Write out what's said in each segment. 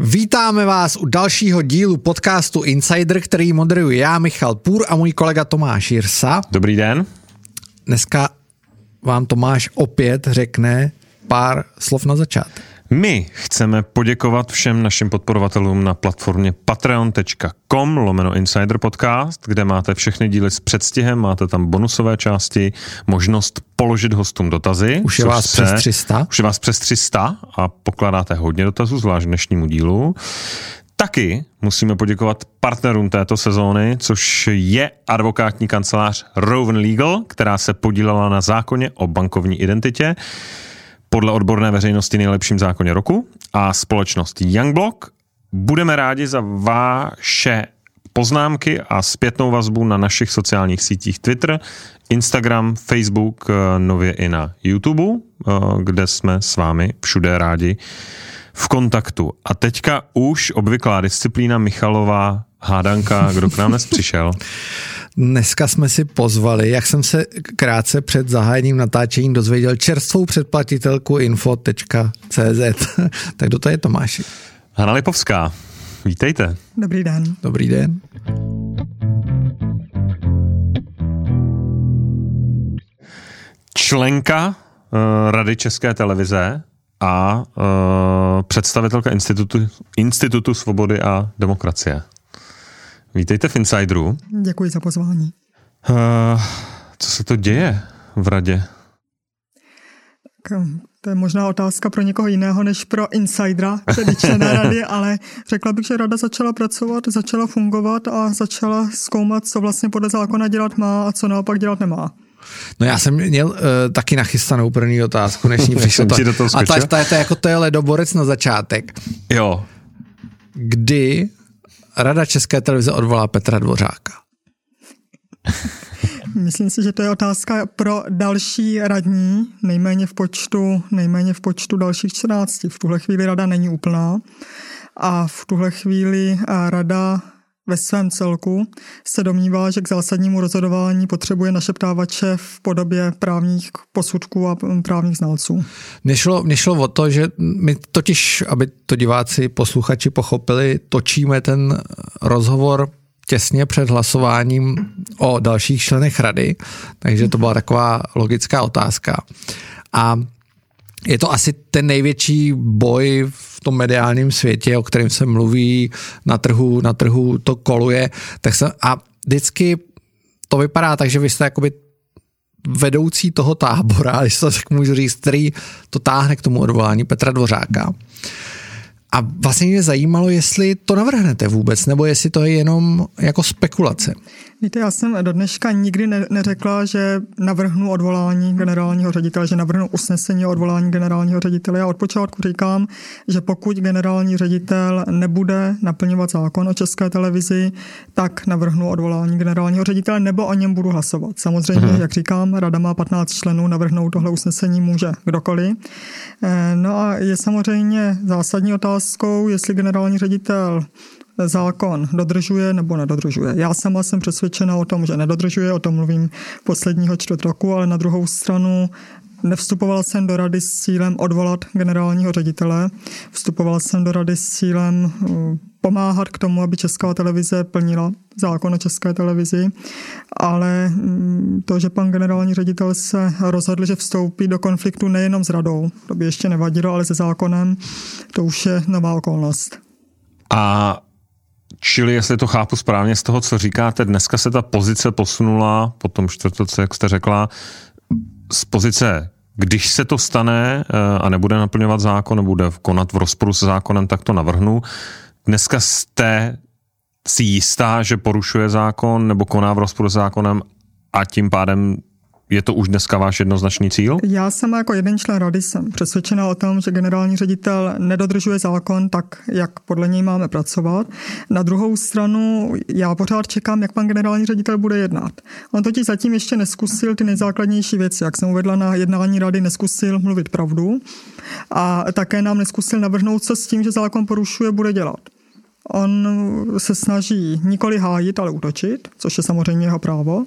Vítáme vás u dalšího dílu podcastu Insider, který moderuji já, Michal Půr a můj kolega Tomáš Jirsa. Dobrý den. Dneska vám Tomáš opět řekne pár slov na začátek. My chceme poděkovat všem našim podporovatelům na platformě patreon.com lomeno Insider Podcast, kde máte všechny díly s předstihem, máte tam bonusové části, možnost položit hostům dotazy. Už je vás se, přes 300. Už je vás přes 300 a pokládáte hodně dotazů, zvlášť dnešnímu dílu. Taky musíme poděkovat partnerům této sezóny, což je advokátní kancelář Rowan Legal, která se podílela na zákoně o bankovní identitě podle odborné veřejnosti nejlepším zákoně roku a společnost Youngblock. Budeme rádi za vaše poznámky a zpětnou vazbu na našich sociálních sítích Twitter, Instagram, Facebook, eh, nově i na YouTube, eh, kde jsme s vámi všude rádi v kontaktu. A teďka už obvyklá disciplína Michalová hádanka, kdo k nám dnes přišel. Dneska jsme si pozvali, jak jsem se krátce před zahájením natáčení dozvěděl, čerstvou předplatitelku info.cz. tak do to je Tomáši. Hana Lipovská, vítejte. Dobrý den. Dobrý den. Členka uh, Rady České televize a uh, představitelka Institutu, Institutu svobody a demokracie. Vítejte v Insideru. Děkuji za pozvání. Uh, co se to děje v radě? Hm, to je možná otázka pro někoho jiného než pro insidera, tedy člena rady, ale řekla bych, že rada začala pracovat, začala fungovat a začala zkoumat, co vlastně podle zákona dělat má a co naopak dělat nemá. No já jsem měl uh, taky nachystanou první otázku, než ní přišel. to, a ta, ta, ta, jako to je ledoborec na začátek. Jo. Kdy Rada České televize odvolá Petra Dvořáka? Myslím si, že to je otázka pro další radní, nejméně v počtu, nejméně v počtu dalších 14. V tuhle chvíli rada není úplná a v tuhle chvíli rada ve svém celku se domnívá, že k zásadnímu rozhodování potřebuje našeptávače v podobě právních posudků a právních znalců. Mně šlo, mě šlo o to, že my totiž, aby to diváci, posluchači pochopili, točíme ten rozhovor těsně před hlasováním o dalších členech rady, takže to byla taková logická otázka. A je to asi ten největší boj v tom mediálním světě, o kterém se mluví, na trhu, na trhu to koluje. Tak se, a vždycky to vypadá tak, že vy jste jakoby vedoucí toho tábora, když to tak můžu říct, který to táhne k tomu odvolání Petra Dvořáka. A vlastně mě zajímalo, jestli to navrhnete vůbec, nebo jestli to je jenom jako spekulace. Víte, já jsem do dneška nikdy ne- neřekla, že navrhnu odvolání generálního ředitele, že navrhnu usnesení o odvolání generálního ředitele. Já od počátku říkám, že pokud generální ředitel nebude naplňovat zákon o české televizi, tak navrhnu odvolání generálního ředitele nebo o něm budu hlasovat. Samozřejmě, hmm. jak říkám, rada má 15 členů, navrhnout tohle usnesení může kdokoliv. Eh, no a je samozřejmě zásadní otázkou, jestli generální ředitel zákon dodržuje nebo nedodržuje. Já sama jsem přesvědčena o tom, že nedodržuje, o tom mluvím posledního čtvrt roku, ale na druhou stranu Nevstupoval jsem do rady s cílem odvolat generálního ředitele, vstupoval jsem do rady s cílem uh, pomáhat k tomu, aby Česká televize plnila zákon o České televizi, ale mm, to, že pan generální ředitel se rozhodl, že vstoupí do konfliktu nejenom s radou, to by ještě nevadilo, ale se zákonem, to už je nová okolnost. A Čili, jestli to chápu správně z toho, co říkáte, dneska se ta pozice posunula po tom čtvrtoce, jak jste řekla, z pozice, když se to stane eh, a nebude naplňovat zákon, nebude konat v rozporu se zákonem, tak to navrhnu. Dneska jste si jistá, že porušuje zákon nebo koná v rozporu s zákonem a tím pádem je to už dneska váš jednoznačný cíl? Já jsem jako jeden člen rady jsem přesvědčená o tom, že generální ředitel nedodržuje zákon tak, jak podle něj máme pracovat. Na druhou stranu já pořád čekám, jak pan generální ředitel bude jednat. On totiž zatím ještě neskusil ty nejzákladnější věci. Jak jsem uvedla na jednání rady, neskusil mluvit pravdu a také nám neskusil navrhnout, co s tím, že zákon porušuje, bude dělat. On se snaží nikoli hájit, ale útočit, což je samozřejmě jeho právo,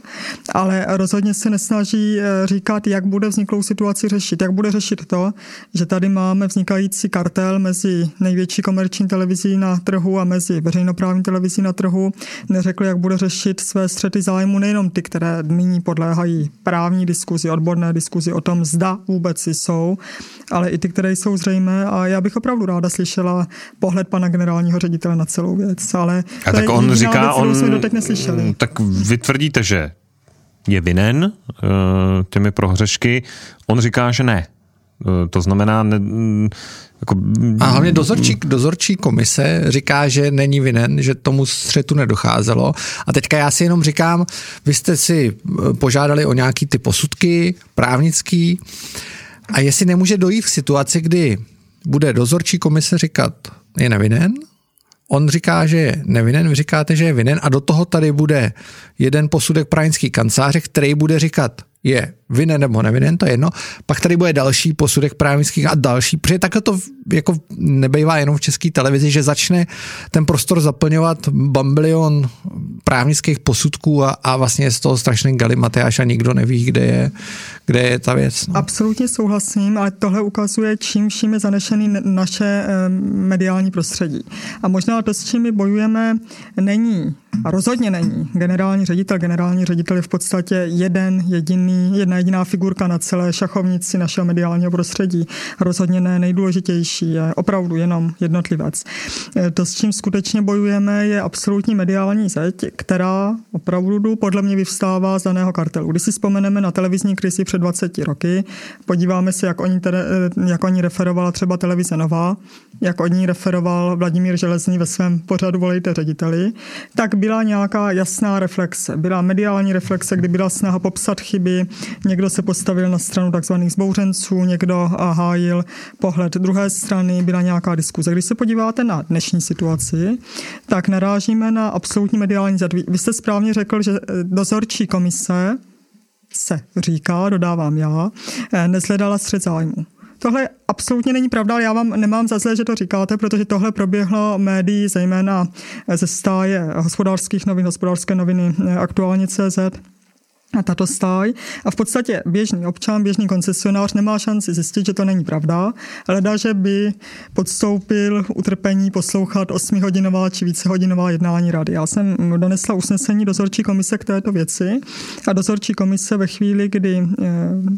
ale rozhodně se nesnaží eh, říkat, jak bude vzniklou situaci řešit. Jak bude řešit to, že tady máme vznikající kartel mezi největší komerční televizí na trhu a mezi veřejnoprávní televizí na trhu. Neřekl, jak bude řešit své střety zájmu, nejenom ty, které nyní podléhají právní diskuzi, odborné diskuzi o tom, zda vůbec jsou, ale i ty, které jsou zřejmé. A já bych opravdu ráda slyšela pohled pana generálního ředitele na celou věc. Ale a tak on říká, věc, on, jsme doteď neslyšeli. tak vy tvrdíte, že je vinen uh, těmi prohřešky, on říká, že ne. Uh, to znamená, ne, jako, a hlavně dozorčí, dozorčí komise říká, že není vinen, že tomu střetu nedocházelo. A teďka já si jenom říkám, vy jste si eh, požádali o nějaký ty posudky právnický a jestli nemůže dojít k situaci, kdy bude dozorčí komise říkat, je nevinen, on říká, že je nevinen, vy říkáte, že je vinen a do toho tady bude jeden posudek právnický kanceláře, který bude říkat, je vinen nebo nevinen, to je jedno. Pak tady bude další posudek právnických a další, protože takhle to jako nebejvá jenom v české televizi, že začne ten prostor zaplňovat bambilion právnických posudků a, a vlastně je z toho strašný galimateáš a nikdo neví, kde je, kde je ta věc. No. Absolutně souhlasím, ale tohle ukazuje, čím vším je zanešený naše mediální prostředí. A možná to, s čím my bojujeme, není a rozhodně není generální ředitel. Generální ředitel je v podstatě jeden jediný, jedna jediná figurka na celé šachovnici našeho mediálního prostředí. Rozhodně ne nejdůležitější, je opravdu jenom jednotlivec. E, to, s čím skutečně bojujeme, je absolutní mediální zeď, která opravdu podle mě vyvstává z daného kartelu. Když si vzpomeneme na televizní krizi před 20 roky, podíváme se, jak oni, tere, e, jak oni referovala třeba televize Nová, jak o ní referoval Vladimír Železný ve svém pořadu Volejte řediteli, tak byla nějaká jasná reflexe. Byla mediální reflexe, kdy byla snaha popsat chyby, někdo se postavil na stranu tzv. zbouřenců, někdo hájil pohled druhé strany, byla nějaká diskuze. Když se podíváte na dnešní situaci, tak narážíme na absolutní mediální zadví. Vy jste správně řekl, že dozorčí komise se říká, dodávám já, nezhledala střed zájmu. Tohle absolutně není pravda, ale já vám nemám za zlé, že to říkáte, protože tohle proběhlo médií, zejména ze stáje hospodářských novin, hospodářské noviny aktuálně CZ tato stáj. A v podstatě běžný občan, běžný koncesionář nemá šanci zjistit, že to není pravda, ale že by podstoupil utrpení poslouchat 8-hodinová či vícehodinová jednání rady. Já jsem donesla usnesení dozorčí komise k této věci a dozorčí komise ve chvíli, kdy eh,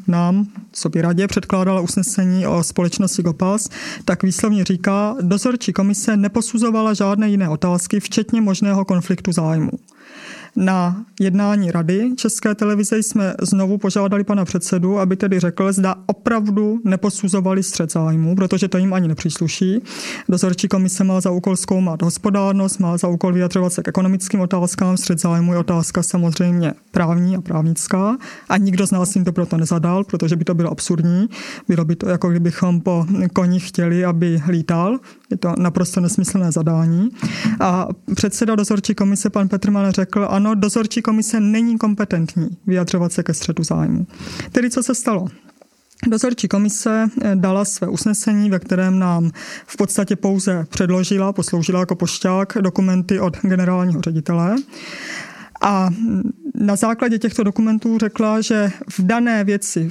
nám, sobě radě, předkládala usnesení o společnosti GOPAS, tak výslovně říká, dozorčí komise neposuzovala žádné jiné otázky, včetně možného konfliktu zájmu. Na jednání rady České televize jsme znovu požádali pana předsedu, aby tedy řekl, zda opravdu neposuzovali střed zájmu, protože to jim ani nepřísluší. Dozorčí komise má za úkol zkoumat hospodárnost, má za úkol vyjadřovat se k ekonomickým otázkám, střed zájmu je otázka samozřejmě právní a právnická a nikdo z nás jim to proto nezadal, protože by to bylo absurdní. Bylo by to jako kdybychom po koni chtěli, aby lítal. Je to naprosto nesmyslné zadání. A předseda dozorčí komise pan Petrman řekl, ano, dozorčí komise není kompetentní vyjadřovat se ke střetu zájmu. Tedy co se stalo? Dozorčí komise eh, dala své usnesení, ve kterém nám v podstatě pouze předložila, posloužila jako pošťák dokumenty od generálního ředitele. A na základě těchto dokumentů řekla, že v dané věci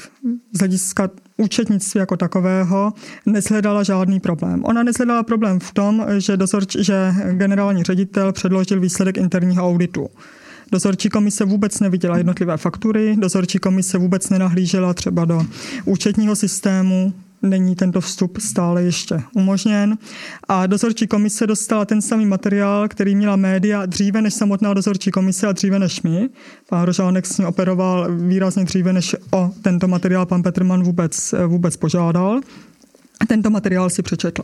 z hlediska účetnictví jako takového nezhledala žádný problém. Ona nezhledala problém v tom, že, dozorč, že generální ředitel předložil výsledek interního auditu. Dozorčí komise vůbec neviděla jednotlivé faktury, dozorčí komise vůbec nenahlížela třeba do účetního systému, není tento vstup stále ještě umožněn. A dozorčí komise dostala ten samý materiál, který měla média dříve než samotná dozorčí komise a dříve než my. Pán Rožánek s ním operoval výrazně dříve, než o tento materiál pan Petrman vůbec, vůbec požádal. Tento materiál si přečetl.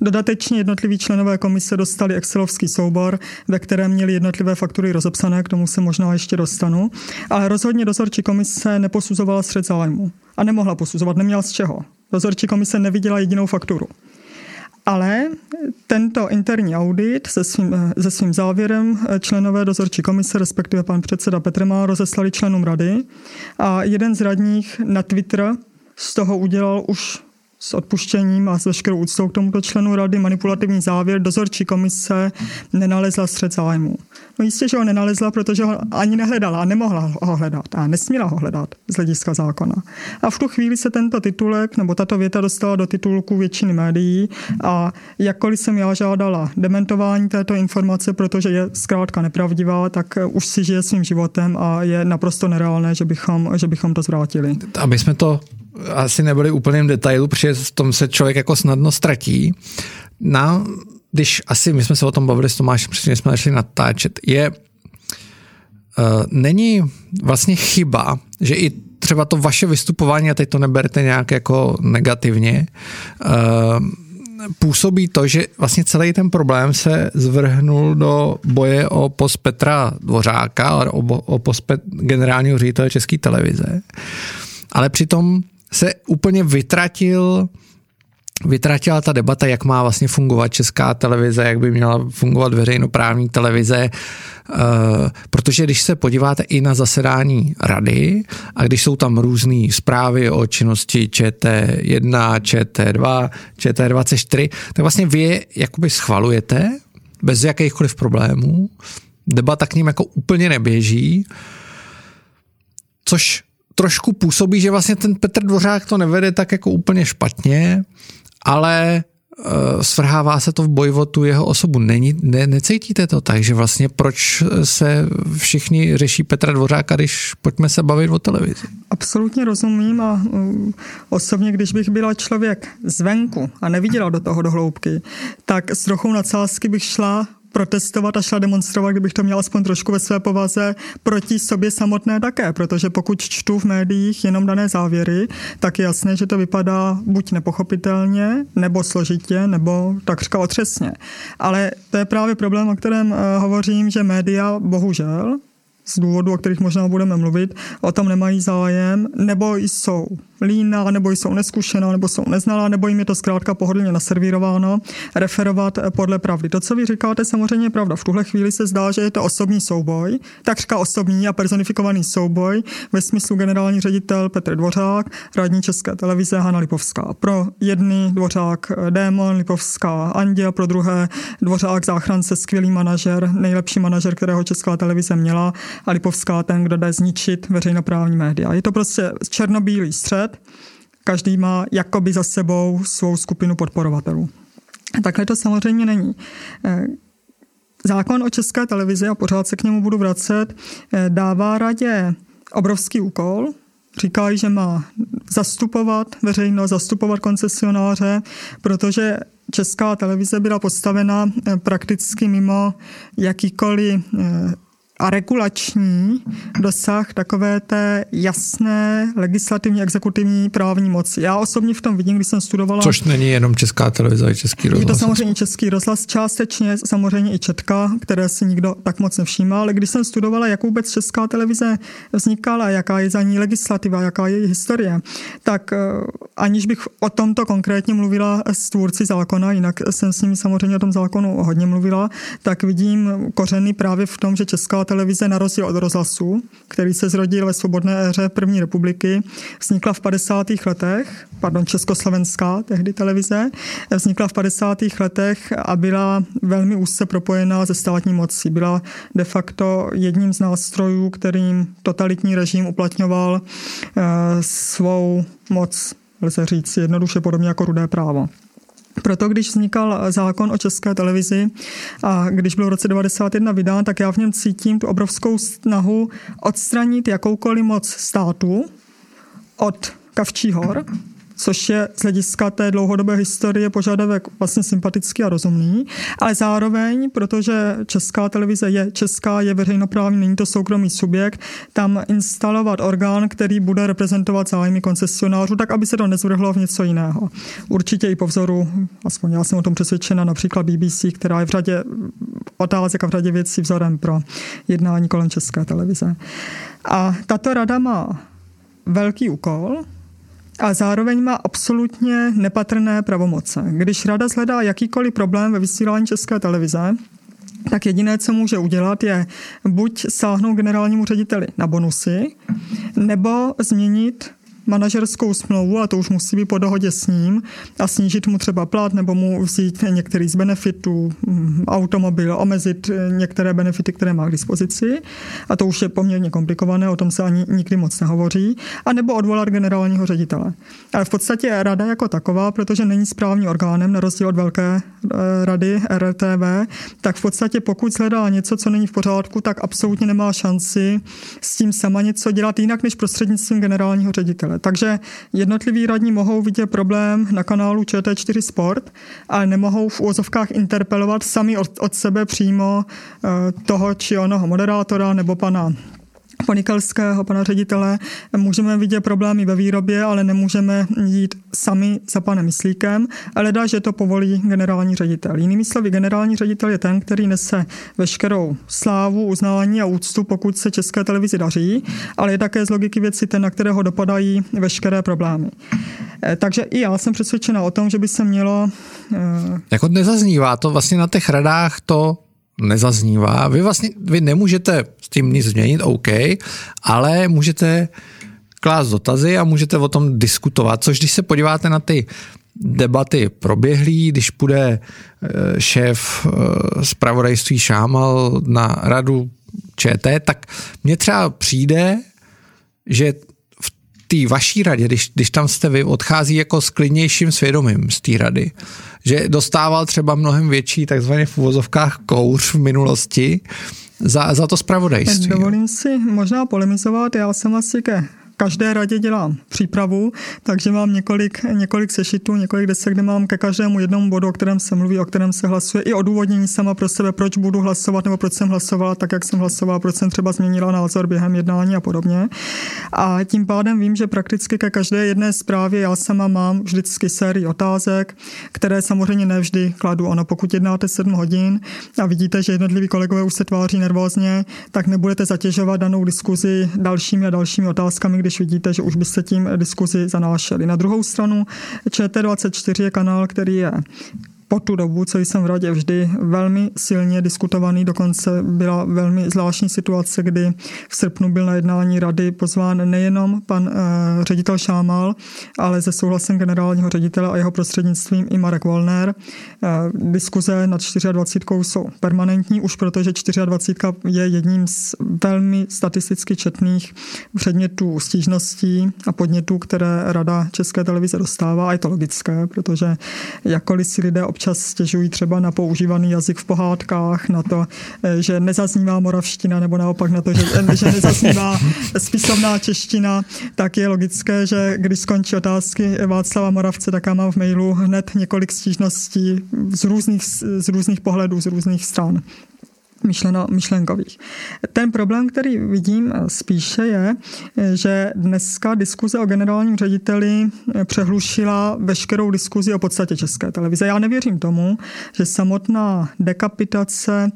Dodatečně jednotliví členové komise dostali excelovský soubor, ve kterém měli jednotlivé faktury rozepsané, k tomu se možná ještě dostanu, ale rozhodně dozorčí komise neposuzovala střed zájmu a nemohla posuzovat, neměla z čeho. Dozorčí komise neviděla jedinou fakturu. Ale tento interní audit se svým, se svým závěrem členové dozorčí komise, respektive pan předseda Petr Má, rozeslali členům rady a jeden z radních na Twitter z toho udělal už s odpuštěním a s veškerou úctou k tomuto členu rady manipulativní závěr dozorčí komise nenalezla střed zájmu. No jistě, že ho nenalezla, protože ho ani nehledala a nemohla ho hledat a nesměla ho hledat z hlediska zákona. A v tu chvíli se tento titulek nebo tato věta dostala do titulku většiny médií a jakkoliv jsem já žádala dementování této informace, protože je zkrátka nepravdivá, tak už si žije svým životem a je naprosto nereálné, že bychom, že bychom to zvrátili. Aby jsme to asi nebyli úplným detailu, protože v tom se člověk jako snadno ztratí. Na, když asi my jsme se o tom bavili s Tomášem, přesně jsme začali natáčet, je uh, není vlastně chyba, že i třeba to vaše vystupování, a teď to neberte nějak jako negativně, uh, působí to, že vlastně celý ten problém se zvrhnul do boje o post Petra Dvořáka, o, o post generálního ředitele České televize. Ale přitom se úplně vytratil vytratila ta debata, jak má vlastně fungovat česká televize, jak by měla fungovat veřejnoprávní televize, uh, protože když se podíváte i na zasedání rady a když jsou tam různé zprávy o činnosti ČT1, ČT2, ČT24, tak vlastně vy je jakoby schvalujete bez jakýchkoliv problémů, debata k ním jako úplně neběží, což trošku působí, že vlastně ten Petr Dvořák to nevede tak jako úplně špatně, ale uh, svrhává se to v boji o tu jeho osobu. Není, ne, necítíte to tak, že vlastně proč se všichni řeší Petra Dvořáka, když pojďme se bavit o televizi? Absolutně rozumím a uh, osobně, když bych byla člověk zvenku a neviděla do toho do hloubky, tak s trochou nadsázky bych šla protestovat a šla demonstrovat, kdybych to měla aspoň trošku ve své povaze proti sobě samotné také, protože pokud čtu v médiích jenom dané závěry, tak je jasné, že to vypadá buď nepochopitelně, nebo složitě, nebo takřka otřesně. Ale to je právě problém, o kterém eh, hovořím, že média bohužel z důvodu, o kterých možná budeme mluvit, o tom nemají zájem, nebo jsou líná, nebo jsou neskušená, nebo jsou neznalá, nebo jim je to zkrátka pohodlně naservírováno, referovat podle pravdy. To, co vy říkáte, samozřejmě je pravda. V tuhle chvíli se zdá, že je to osobní souboj, takřka osobní a personifikovaný souboj ve smyslu generální ředitel Petr Dvořák, radní České televize Hanna Lipovská. Pro jedny Dvořák démon, Lipovská Anděl, pro druhé Dvořák záchrance, skvělý manažer, nejlepší manažer, kterého Česká televize měla a Lipovská ten, kdo jde zničit veřejnoprávní média. Je to prostě černobílý střed. Každý má jakoby za sebou svou skupinu podporovatelů. Takhle to samozřejmě není. Eh, zákon o české televizi, a pořád se k němu budu vracet, eh, dává radě obrovský úkol, říkají, že má zastupovat veřejnost, zastupovat koncesionáře, protože česká televize byla postavena eh, prakticky mimo jakýkoliv a regulační dosah takové té jasné legislativní, exekutivní právní moci. Já osobně v tom vidím, když jsem studovala... Což není jenom Česká televize, ale Český rozhlas. Je to samozřejmě Český rozhlas, částečně samozřejmě i Četka, které si nikdo tak moc nevšímá, ale když jsem studovala, jak vůbec Česká televize vznikala, jaká je za ní legislativa, jaká je její historie, tak eh, aniž bych o tomto konkrétně mluvila s tvůrci zákona, jinak jsem s nimi samozřejmě o tom zákonu hodně mluvila, tak vidím kořeny právě v tom, že Česká televize na rozdíl od rozhlasu, který se zrodil ve svobodné éře první republiky, vznikla v 50. letech, pardon, Československá tehdy televize, vznikla v 50. letech a byla velmi úzce propojená ze státní mocí. Byla de facto jedním z nástrojů, kterým totalitní režim uplatňoval eh, svou moc, lze říct jednoduše podobně jako rudé právo. Proto když vznikal zákon o české televizi a když byl v roce 1991 vydán, tak já v něm cítím tu obrovskou snahu odstranit jakoukoliv moc státu od Kavčí hor což je z hlediska té dlouhodobé historie požadavek vlastně sympatický a rozumný, ale zároveň, protože česká televize je česká, je veřejnoprávní, není to soukromý subjekt, tam instalovat orgán, který bude reprezentovat zájmy koncesionářů, tak aby se to nezvrhlo v něco jiného. Určitě i po vzoru, aspoň já jsem o tom přesvědčena, například BBC, která je v řadě otázek a v řadě věcí vzorem pro jednání kolem české televize. A tato rada má velký úkol, a zároveň má absolutně nepatrné pravomoce. Když rada zhledá jakýkoliv problém ve vysílání české televize, tak jediné, co může udělat, je buď sáhnout generálnímu řediteli na bonusy, nebo změnit manažerskou smlouvu, a to už musí být po dohodě s ním, a snížit mu třeba plat nebo mu vzít některý z benefitů, mm, automobil, omezit některé benefity, které má k dispozici. A to už je poměrně komplikované, o tom se ani nikdy moc nehovoří. A nebo odvolat generálního ředitele. Ale v podstatě rada jako taková, protože není správní orgánem, na rozdíl od velké eh, rady RTV, tak v podstatě pokud sledá něco, co není v pořádku, tak absolutně nemá šanci s tím sama něco dělat jinak než prostřednictvím generálního ředitele. Takže jednotliví radní mohou vidět problém na kanálu ČT4 Sport, ale nemohou v úvozovkách interpelovat sami od, od sebe přímo eh, toho či onoho moderátora nebo pana Ponikelského, pana ředitele, můžeme vidět problémy ve výrobě, ale nemůžeme jít sami za panem Myslíkem, ale dá, že to povolí generální ředitel. Jinými slovy, generální ředitel je ten, který nese veškerou slávu, uznání a úctu, pokud se české televizi daří, ale je také z logiky věci ten, na kterého dopadají veškeré problémy. Eh, takže i já jsem přesvědčena o tom, že by se mělo... Eh, jako nezaznívá to vlastně na těch radách to nezaznívá. Vy vlastně vy nemůžete s tím nic změnit, OK, ale můžete klást dotazy a můžete o tom diskutovat, což když se podíváte na ty debaty proběhlý, když půjde eh, šéf eh, zpravodajství Šámal na radu ČT, tak mně třeba přijde, že té vaší radě, když, když tam jste vy, odchází jako s klidnějším svědomím z té rady že dostával třeba mnohem větší takzvaně v uvozovkách kouř v minulosti za, za to spravodajství. Dovolím si možná polemizovat, já jsem asi ke každé radě dělám přípravu, takže mám několik, několik sešitů, několik desek, kde mám ke každému jednomu bodu, o kterém se mluví, o kterém se hlasuje, i odůvodnění sama pro sebe, proč budu hlasovat nebo proč jsem hlasovala tak, jak jsem hlasovala, proč jsem třeba změnila názor během jednání a podobně. A tím pádem vím, že prakticky ke každé jedné zprávě já sama mám vždycky sérii otázek, které samozřejmě nevždy kladu. Ono, pokud jednáte 7 hodin a vidíte, že jednotliví kolegové už se tváří nervózně, tak nebudete zatěžovat danou diskuzi dalšími a dalšími otázkami, když vidíte, že už byste tím diskuzi zanášeli. Na druhou stranu ČT24 je kanál, který je po tu dobu, co jsem v radě vždy velmi silně diskutovaný, dokonce byla velmi zvláštní situace, kdy v srpnu byl na jednání rady pozván nejenom pan e, ředitel Šámal, ale ze souhlasem generálního ředitele a jeho prostřednictvím i Marek Volner. E, diskuze nad 24 jsou permanentní, už protože 24 je jedním z velmi statisticky četných předmětů stížností a podnětů, které Rada České televize dostává. A je to logické, protože jakkoliv si lidé občas stěžují třeba na používaný jazyk v pohádkách, na to, eh, že nezaznívá moravština, nebo naopak na to, že, eh, že nezaznívá spisovná čeština, tak je logické, že když skončí otázky Václava Moravce, tak já mám v mailu hned několik stížností z různých, z různých pohledů, z různých stran myšleno, myšlenkových. Ten problém, který vidím spíše je, že dneska diskuze o generálním řediteli přehlušila veškerou diskuzi o podstatě České televize. Já nevěřím tomu, že samotná dekapitace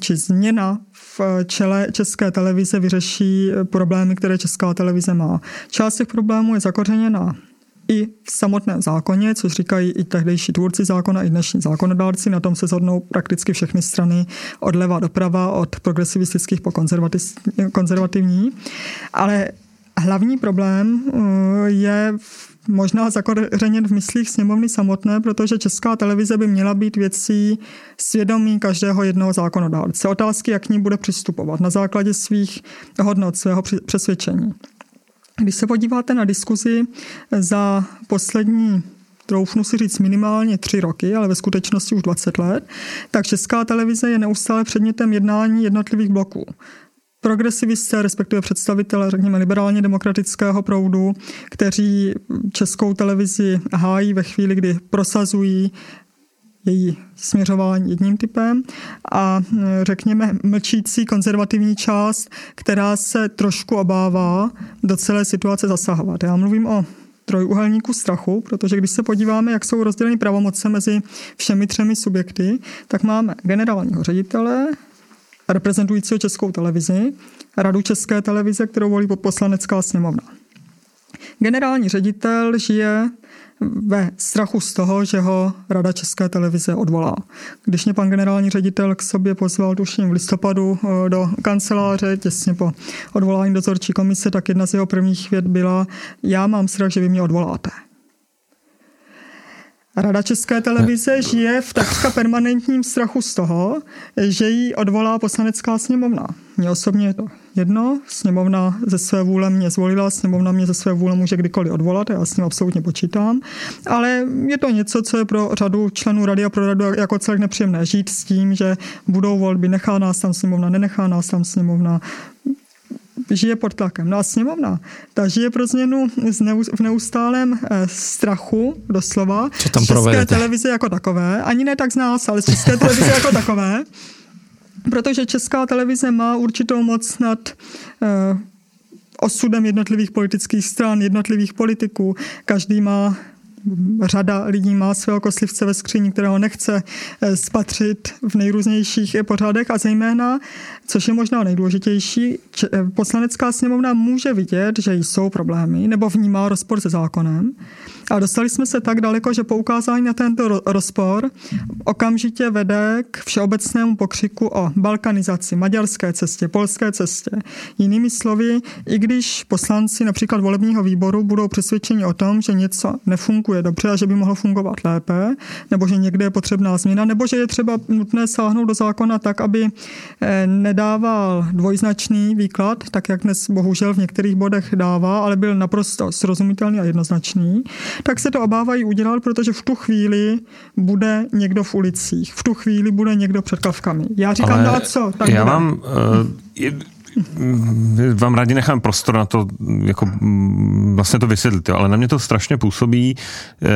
či změna v čele České televize vyřeší problémy, které Česká televize má. Část těch problémů je zakořeněna i v samotném zákoně, což říkají i tehdejší tvůrci zákona, i dnešní zákonodárci. Na tom se zhodnou prakticky všechny strany od leva doprava, od progresivistických po konzervativní. Ale hlavní problém uh, je možná zakořeněn v myslích sněmovny samotné, protože česká televize by měla být věcí svědomí každého jednoho zákonodárce. Otázky, jak k ní bude přistupovat na základě svých hodnot, svého přesvědčení. Když se podíváte na diskuzi za poslední troufnu si říct minimálně tři roky, ale ve skutečnosti už 20 let, tak Česká televize je neustále předmětem jednání jednotlivých bloků. Progresivisté, respektive představitelé, řekněme, liberálně demokratického proudu, kteří českou televizi hájí ve chvíli, kdy prosazují její směřování jedním typem a řekněme mlčící konzervativní část, která se trošku obává do celé situace zasahovat. Já mluvím o trojuhelníku strachu, protože když se podíváme, jak jsou rozděleny pravomoce mezi všemi třemi subjekty, tak máme generálního ředitele, reprezentujícího českou televizi, radu české televize, kterou volí poslanecká sněmovna. Generální ředitel žije ve strachu z toho, že ho Rada České televize odvolá. Když mě pan generální ředitel k sobě pozval tuším v listopadu eh, do kanceláře těsně po odvolání dozorčí komise, tak jedna z jeho prvních věd byla, já mám strach, že vy mě odvoláte. Rada České televize žije v takřka permanentním strachu z toho, že ji odvolá poslanecká sněmovna. Mně osobně je to jedno, sněmovna ze své vůle mě zvolila, sněmovna mě ze své vůle může kdykoliv odvolat, já s tím absolutně počítám, ale je to něco, co je pro řadu členů rady a pro radu jako celek nepříjemné žít s tím, že budou volby, nechá nás tam sněmovna, nenechá nás tam sněmovna, žije pod tlakem. No a sněmovna, ta žije pro změnu v neustálém eh, strachu, doslova, Co tam z české provedete? televize jako takové, ani ne tak z nás, ale z české televize jako takové, protože česká televize má určitou moc nad eh, osudem jednotlivých politických stran, jednotlivých politiků. Každý má řada lidí má svého koslivce ve skříni, kterého nechce eh, spatřit v nejrůznějších pořádech a zejména, což je možná nejdůležitější, eh, poslanecká sněmovna může vidět, že jsou problémy nebo vnímá rozpor se zákonem. A dostali jsme se tak daleko, že poukázání na tento rozpor okamžitě vede k všeobecnému pokřiku o balkanizaci, maďarské cestě, polské cestě. Jinými slovy, i když poslanci například volebního výboru budou přesvědčeni o tom, že něco nefunguje dobře a že by mohlo fungovat lépe, nebo že někde je potřebná změna, nebo že je třeba nutné sáhnout do zákona tak, aby eh, nedával dvojznačný výklad, tak jak dnes bohužel v některých bodech dává, ale byl naprosto srozumitelný a jednoznačný, tak se to obávají udělat, protože v tu chvíli bude někdo v ulicích, v tu chvíli bude někdo před kavkami. Já říkám, Ale no a co? Tak já bude. vám, uh, je, vám rádi nechám prostor na to, jako mm, vlastně to vysvětlit, jo, ale na mě to strašně působí. Eh,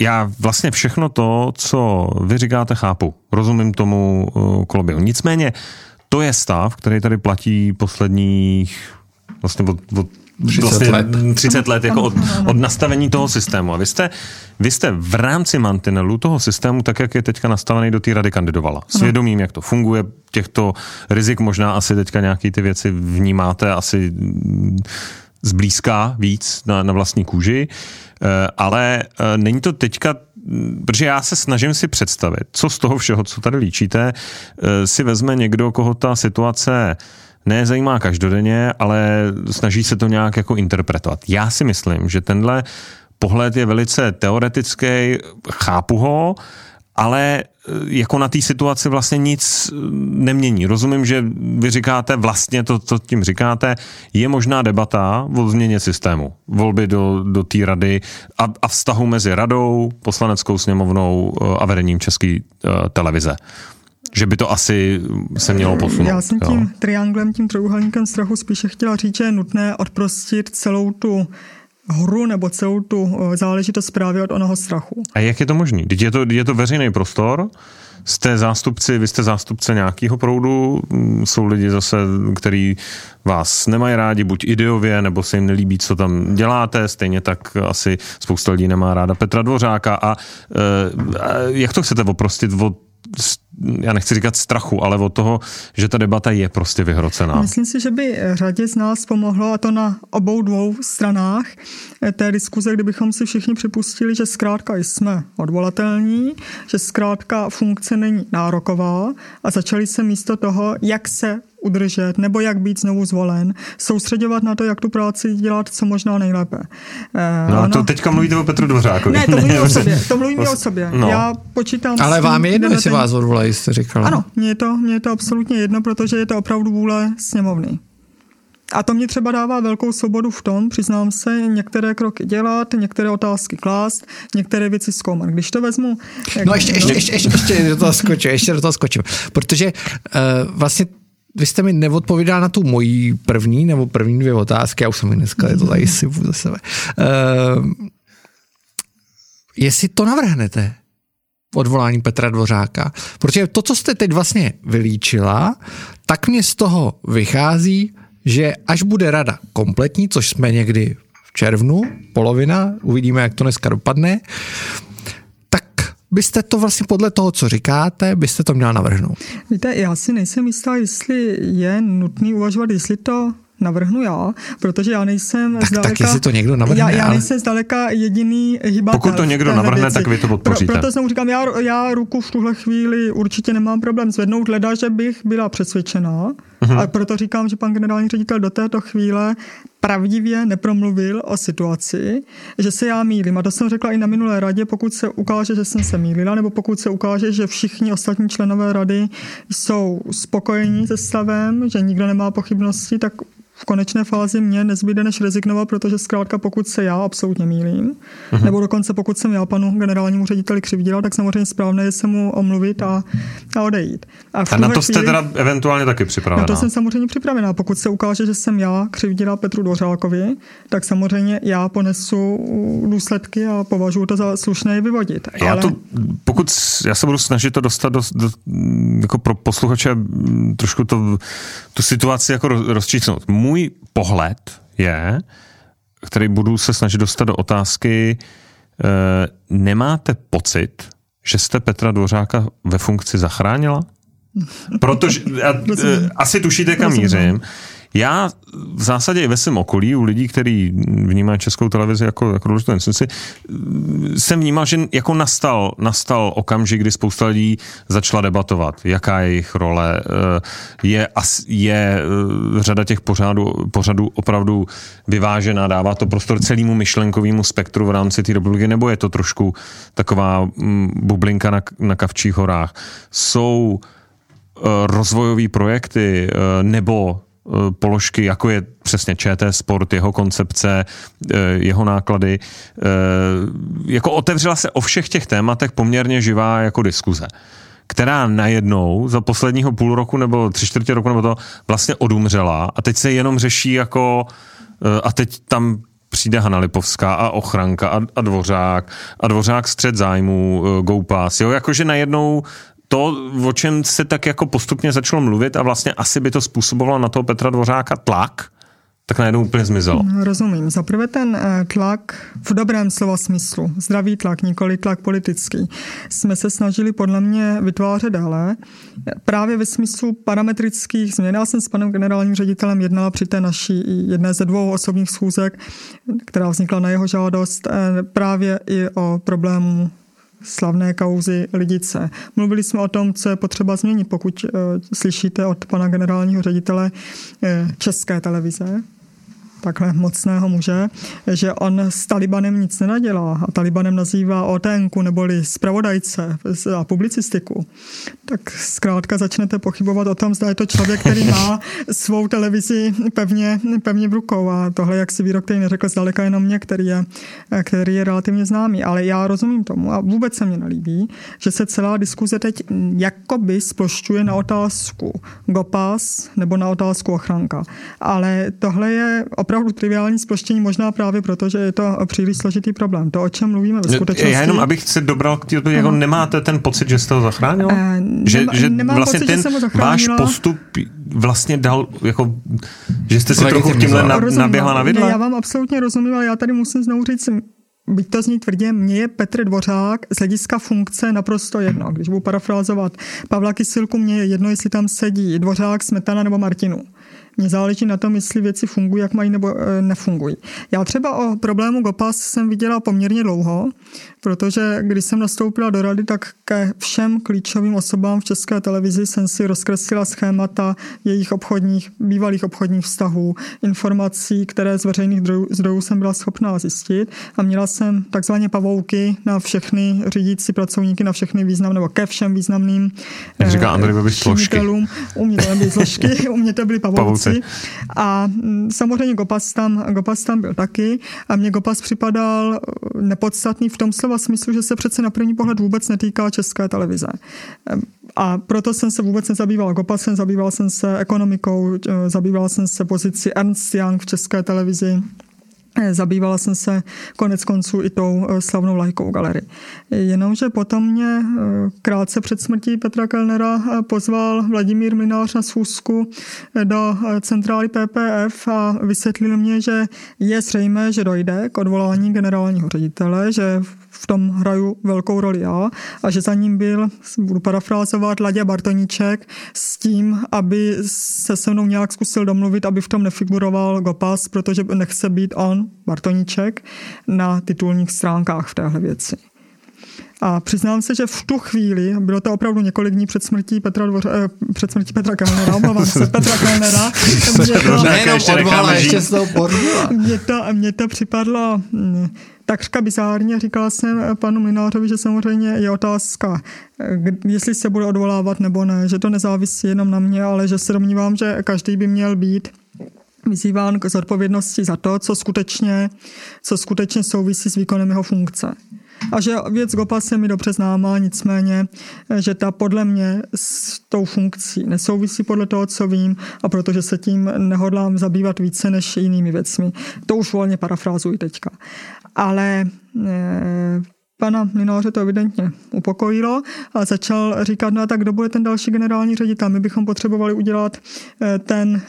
Já vlastně všechno to, co vy říkáte, chápu. Rozumím tomu eh, koloběhu. Nicméně to je stav, který tady platí posledních vlastně od, od 30 vlastně let. 30 let jako od, od nastavení toho systému. A vy jste, vy jste v rámci mantinelu toho systému, tak jak je teďka nastavený, do té rady kandidovala. Svědomím, jak to funguje, těchto rizik možná asi teďka nějaký ty věci vnímáte asi mm, zblízka víc na, na vlastní kůži, Eh, ale eh, není to teďka mm, Protože já se snažím si představit, co z toho všeho, co tady líčíte, eh, si vezme někdo, koho ta situace ne zajímá každodenně, ale snaží se to nějak jako interpretovat. Já si myslím, že tenhle pohled je velice teoretický, chápu ho, ale eh, jako na té situaci vlastně nic eh, nemění. Rozumím, že vy říkáte vlastně to, co tím říkáte, je možná debata o změně systému, volby do, do té rady a, a vztahu mezi radou, poslaneckou sněmovnou eh, a vedením české televize. Že by to asi se mělo posunout. Já jsem jo. tím trianglem, tím trojuhelníkem strachu spíše chtěla říct, že je nutné odprostit celou tu hru nebo celou tu eh, záležitost právě od onoho strachu. A jak je to možné? Teď je to, je to veřejný prostor, jste zástupci, vy jste zástupce nějakého proudu, mm, jsou lidi zase, kteří vás nemají rádi, buď ideově, nebo se jim nelíbí, co tam děláte, stejně tak asi spousta lidí nemá ráda Petra Dvořáka. A, e, a jak to chcete oprostit od já nechci říkat strachu, ale od toho, že ta debata je prostě vyhrocená. Myslím si, že by řadě z nás pomohlo, a to na obou dvou stranách eh, té diskuze, kdybychom si všichni připustili, že zkrátka jsme odvolatelní, že zkrátka funkce není nároková a začali se místo toho, jak se udržet nebo jak být znovu zvolen, soustředovat na to, jak tu práci dělat co možná nejlépe. Eh, No a to teďka mluvíte o Petru Dvořákovi. Ne, to mluvím o sobě. To mluvím o sobě. No. Já počítám s Ale tím, vám je jedno, že jestli ten- vás odvolají, jste říkal. Ano, mně je, to, mně je to absolutně jedno, protože je to opravdu vůle sněmovny. A to mě třeba dává velkou svobodu v tom, přiznám se, některé kroky dělat, některé otázky klást, některé věci zkoumat. Když to vezmu... jak- No ještě, ještě, ještě, ještě, ještě do toho skočím, ještě do toho skočím. Protože uh, vlastně vy jste mi neodpověděl na tu moji první nebo první dvě otázky, já už jsem mi dneska je to tady sypu sebe. Uh, jestli to navrhnete, odvolání Petra Dvořáka. Protože to, co jste teď vlastně vylíčila, tak mě z toho vychází, že až bude rada kompletní, což jsme někdy v červnu, polovina, uvidíme, jak to dneska dopadne, tak byste to vlastně podle toho, co říkáte, byste to měla navrhnout. Víte, já si nejsem jistá, jestli je nutný uvažovat, jestli to navrhnu já, protože já nejsem tak, zdaleka... Tak jestli to někdo navrhne, já, já ale... nejsem zdaleka jediný hybatel. Pokud to někdo navrhne, věci. tak vy to podpoříte. Pro, proto jsem říkám, já, já ruku v tuhle chvíli určitě nemám problém zvednout, leda, že bych byla přesvědčená. Mm-hmm. A proto říkám, že pan generální ředitel do této chvíle pravdivě nepromluvil o situaci, že se já mýlím. A to jsem řekla i na minulé radě, pokud se ukáže, že jsem se mýlila, nebo pokud se ukáže, že všichni ostatní členové rady jsou spokojení se stavem, že nikdo nemá pochybnosti, tak v konečné fázi mě nezbyde než rezignovat, protože zkrátka pokud se já absolutně mýlím, uh-huh. nebo dokonce pokud jsem já panu generálnímu řediteli křivdila, tak samozřejmě správné je se mu omluvit a, a odejít. A, a na to jste chvíli, teda eventuálně taky připravená? Na to jsem samozřejmě připravená. Pokud se ukáže, že jsem já křivdila Petru Dvořákovi, tak samozřejmě já ponesu důsledky a považuji to za slušné je vyvodit. Já Ale... to, pokud já se budu snažit to dostat do, do jako pro posluchače trošku to, tu situaci jako rozčísnout můj pohled je, který budu se snažit dostat do otázky, e, nemáte pocit, že jste Petra Dvořáka ve funkci zachránila? Protože, a, e, asi tušíte, kam mířím. Já v zásadě i ve svém okolí, u lidí, kteří vnímají českou televizi jako, jako důležitou instituci, jsem vnímal, že jako nastal, nastal okamžik, kdy spousta lidí začala debatovat, jaká je jejich role. Eh, je, je eh, řada těch pořadů, pořadů opravdu vyvážená, dává to prostor celému myšlenkovému spektru v rámci té republiky, nebo je to trošku taková mm, bublinka na, na Kavčích horách. Jsou eh, rozvojové projekty nebo položky, jako je přesně ČT Sport, jeho koncepce, eh, jeho náklady. Eh, jako otevřela se o všech těch tématech poměrně živá jako diskuze která najednou za posledního půl roku nebo tři čtvrtě roku nebo to vlastně odumřela a teď se jenom řeší jako a teď tam přijde Hana Lipovská a ochranka a, a Dvořák a Dvořák střed zájmu, Goupas, jo, jakože najednou to, o čem se tak jako postupně začalo mluvit a vlastně asi by to způsobovalo na toho Petra Dvořáka tlak, tak najednou úplně zmizelo. No, rozumím. Za prvé ten eh, tlak v dobrém slova smyslu, zdravý tlak, nikoli tlak politický, jsme se snažili podle mě vytvářet dále. Právě ve smyslu parametrických změn. Já jsem s panem generálním ředitelem jednala při té naší jedné ze dvou osobních schůzek, která vznikla na jeho žádost, eh, právě i o problému slavné kauzy Lidice. Mluvili jsme o tom, co je potřeba změnit, pokud uh, slyšíte od pana generálního ředitele uh, České televize, takhle mocného muže, že on s Talibanem nic nenadělá. A Talibanem nazývá OTNku neboli zpravodajce a publicistiku, tak zkrátka začnete pochybovat o tom, zda je to člověk, který má svou televizi pevně, pevně v rukou. A tohle, jak si výrok, který neřekl zdaleka jenom mě, který je, který je relativně známý, ale já rozumím tomu a vůbec se mi nelíbí, že se celá diskuze teď jakoby splošťuje na otázku GOPAS nebo na otázku ochranka. Ale tohle je opravdu triviální sploštění, možná právě proto, že je to příliš složitý problém. To, o čem mluvíme ve skutečnosti. Já jenom, abych se dobral k tomu, jako nemáte ten pocit, že jste ho zachránil? Uh, že, nemá, že nemám vlastně pocit, ten že váš postup vlastně dal, jako, že jste si trochu tímhle na, naběhla na vidle? Já vám absolutně rozumím, ale já tady musím znovu říct, byť to zní tvrdě, mně je Petr Dvořák z hlediska funkce naprosto jedno. Když budu parafrázovat Pavla Kysilku, mně je jedno, jestli tam sedí Dvořák, Smetana nebo Martinu. Mně záleží na tom, jestli věci fungují, jak mají nebo e, nefungují. Já třeba o problému GOPAS jsem viděla poměrně dlouho, protože když jsem nastoupila do rady, tak ke všem klíčovým osobám v české televizi jsem si rozkreslila schémata jejich obchodních, bývalých obchodních vztahů, informací, které z veřejných zdrojů jsem byla schopná zjistit. A měla jsem takzvaně pavouky na všechny řídící pracovníky, na všechny významné, nebo ke všem významným Jak říká Andrej Babiš, U mě to nebyly složky, u mě to byly pavouci. A mm, samozřejmě Gopas tam, Gopas tam byl taky. A mě Gopas připadal nepodstatný v tom slova smyslu, že se přece na první pohled vůbec netýká české televize. A proto jsem se vůbec nezabýval Gopasem, zabýval jsem se ekonomikou, eh, zabýval jsem se pozici Ernst Young v české televizi, Eh, zabývala jsem se konec konců i tou eh, slavnou lajkou galerii. Jenomže potom mě krátce před smrtí Petra Kellnera pozval Vladimír Minář na schůzku do centrály PPF a vysvětlil mě, že je zřejmé, že dojde k odvolání generálního ředitele, že v tom hraju velkou roli já a že za ním byl, budu parafrázovat, Ladě Bartoníček s tím, aby se se mnou nějak zkusil domluvit, aby v tom nefiguroval Gopas, protože nechce být on, Bartoníček, na titulních stránkách v téhle věci. A přiznám se, že v tu chvíli, bylo to opravdu několik dní před smrtí Petra, Dvoř, eh, před smrtí Petra Kellnera, omlouvám se, Petra Kellnera, mě to, nejenom odvala, ještě z toho mě to, mě to připadlo hm, takřka bizárně. Říkal jsem panu Minářovi, že samozřejmě je otázka, jestli se bude odvolávat nebo ne, že to nezávisí jenom na mě, ale že se domnívám, že každý by měl být vyzýván k zodpovědnosti za to, co skutečně, co skutečně souvisí s výkonem jeho funkce. A že věc GOPA se mi dobře známá, nicméně, že ta podle mě s tou funkcí nesouvisí podle toho, co vím a protože se tím nehodlám zabývat více než jinými věcmi. To už volně parafrázuji teďka. Ale e, pana Mlináře to evidentně upokojilo a začal říkat, no a tak kdo bude ten další generální ředitel? My bychom potřebovali udělat e, ten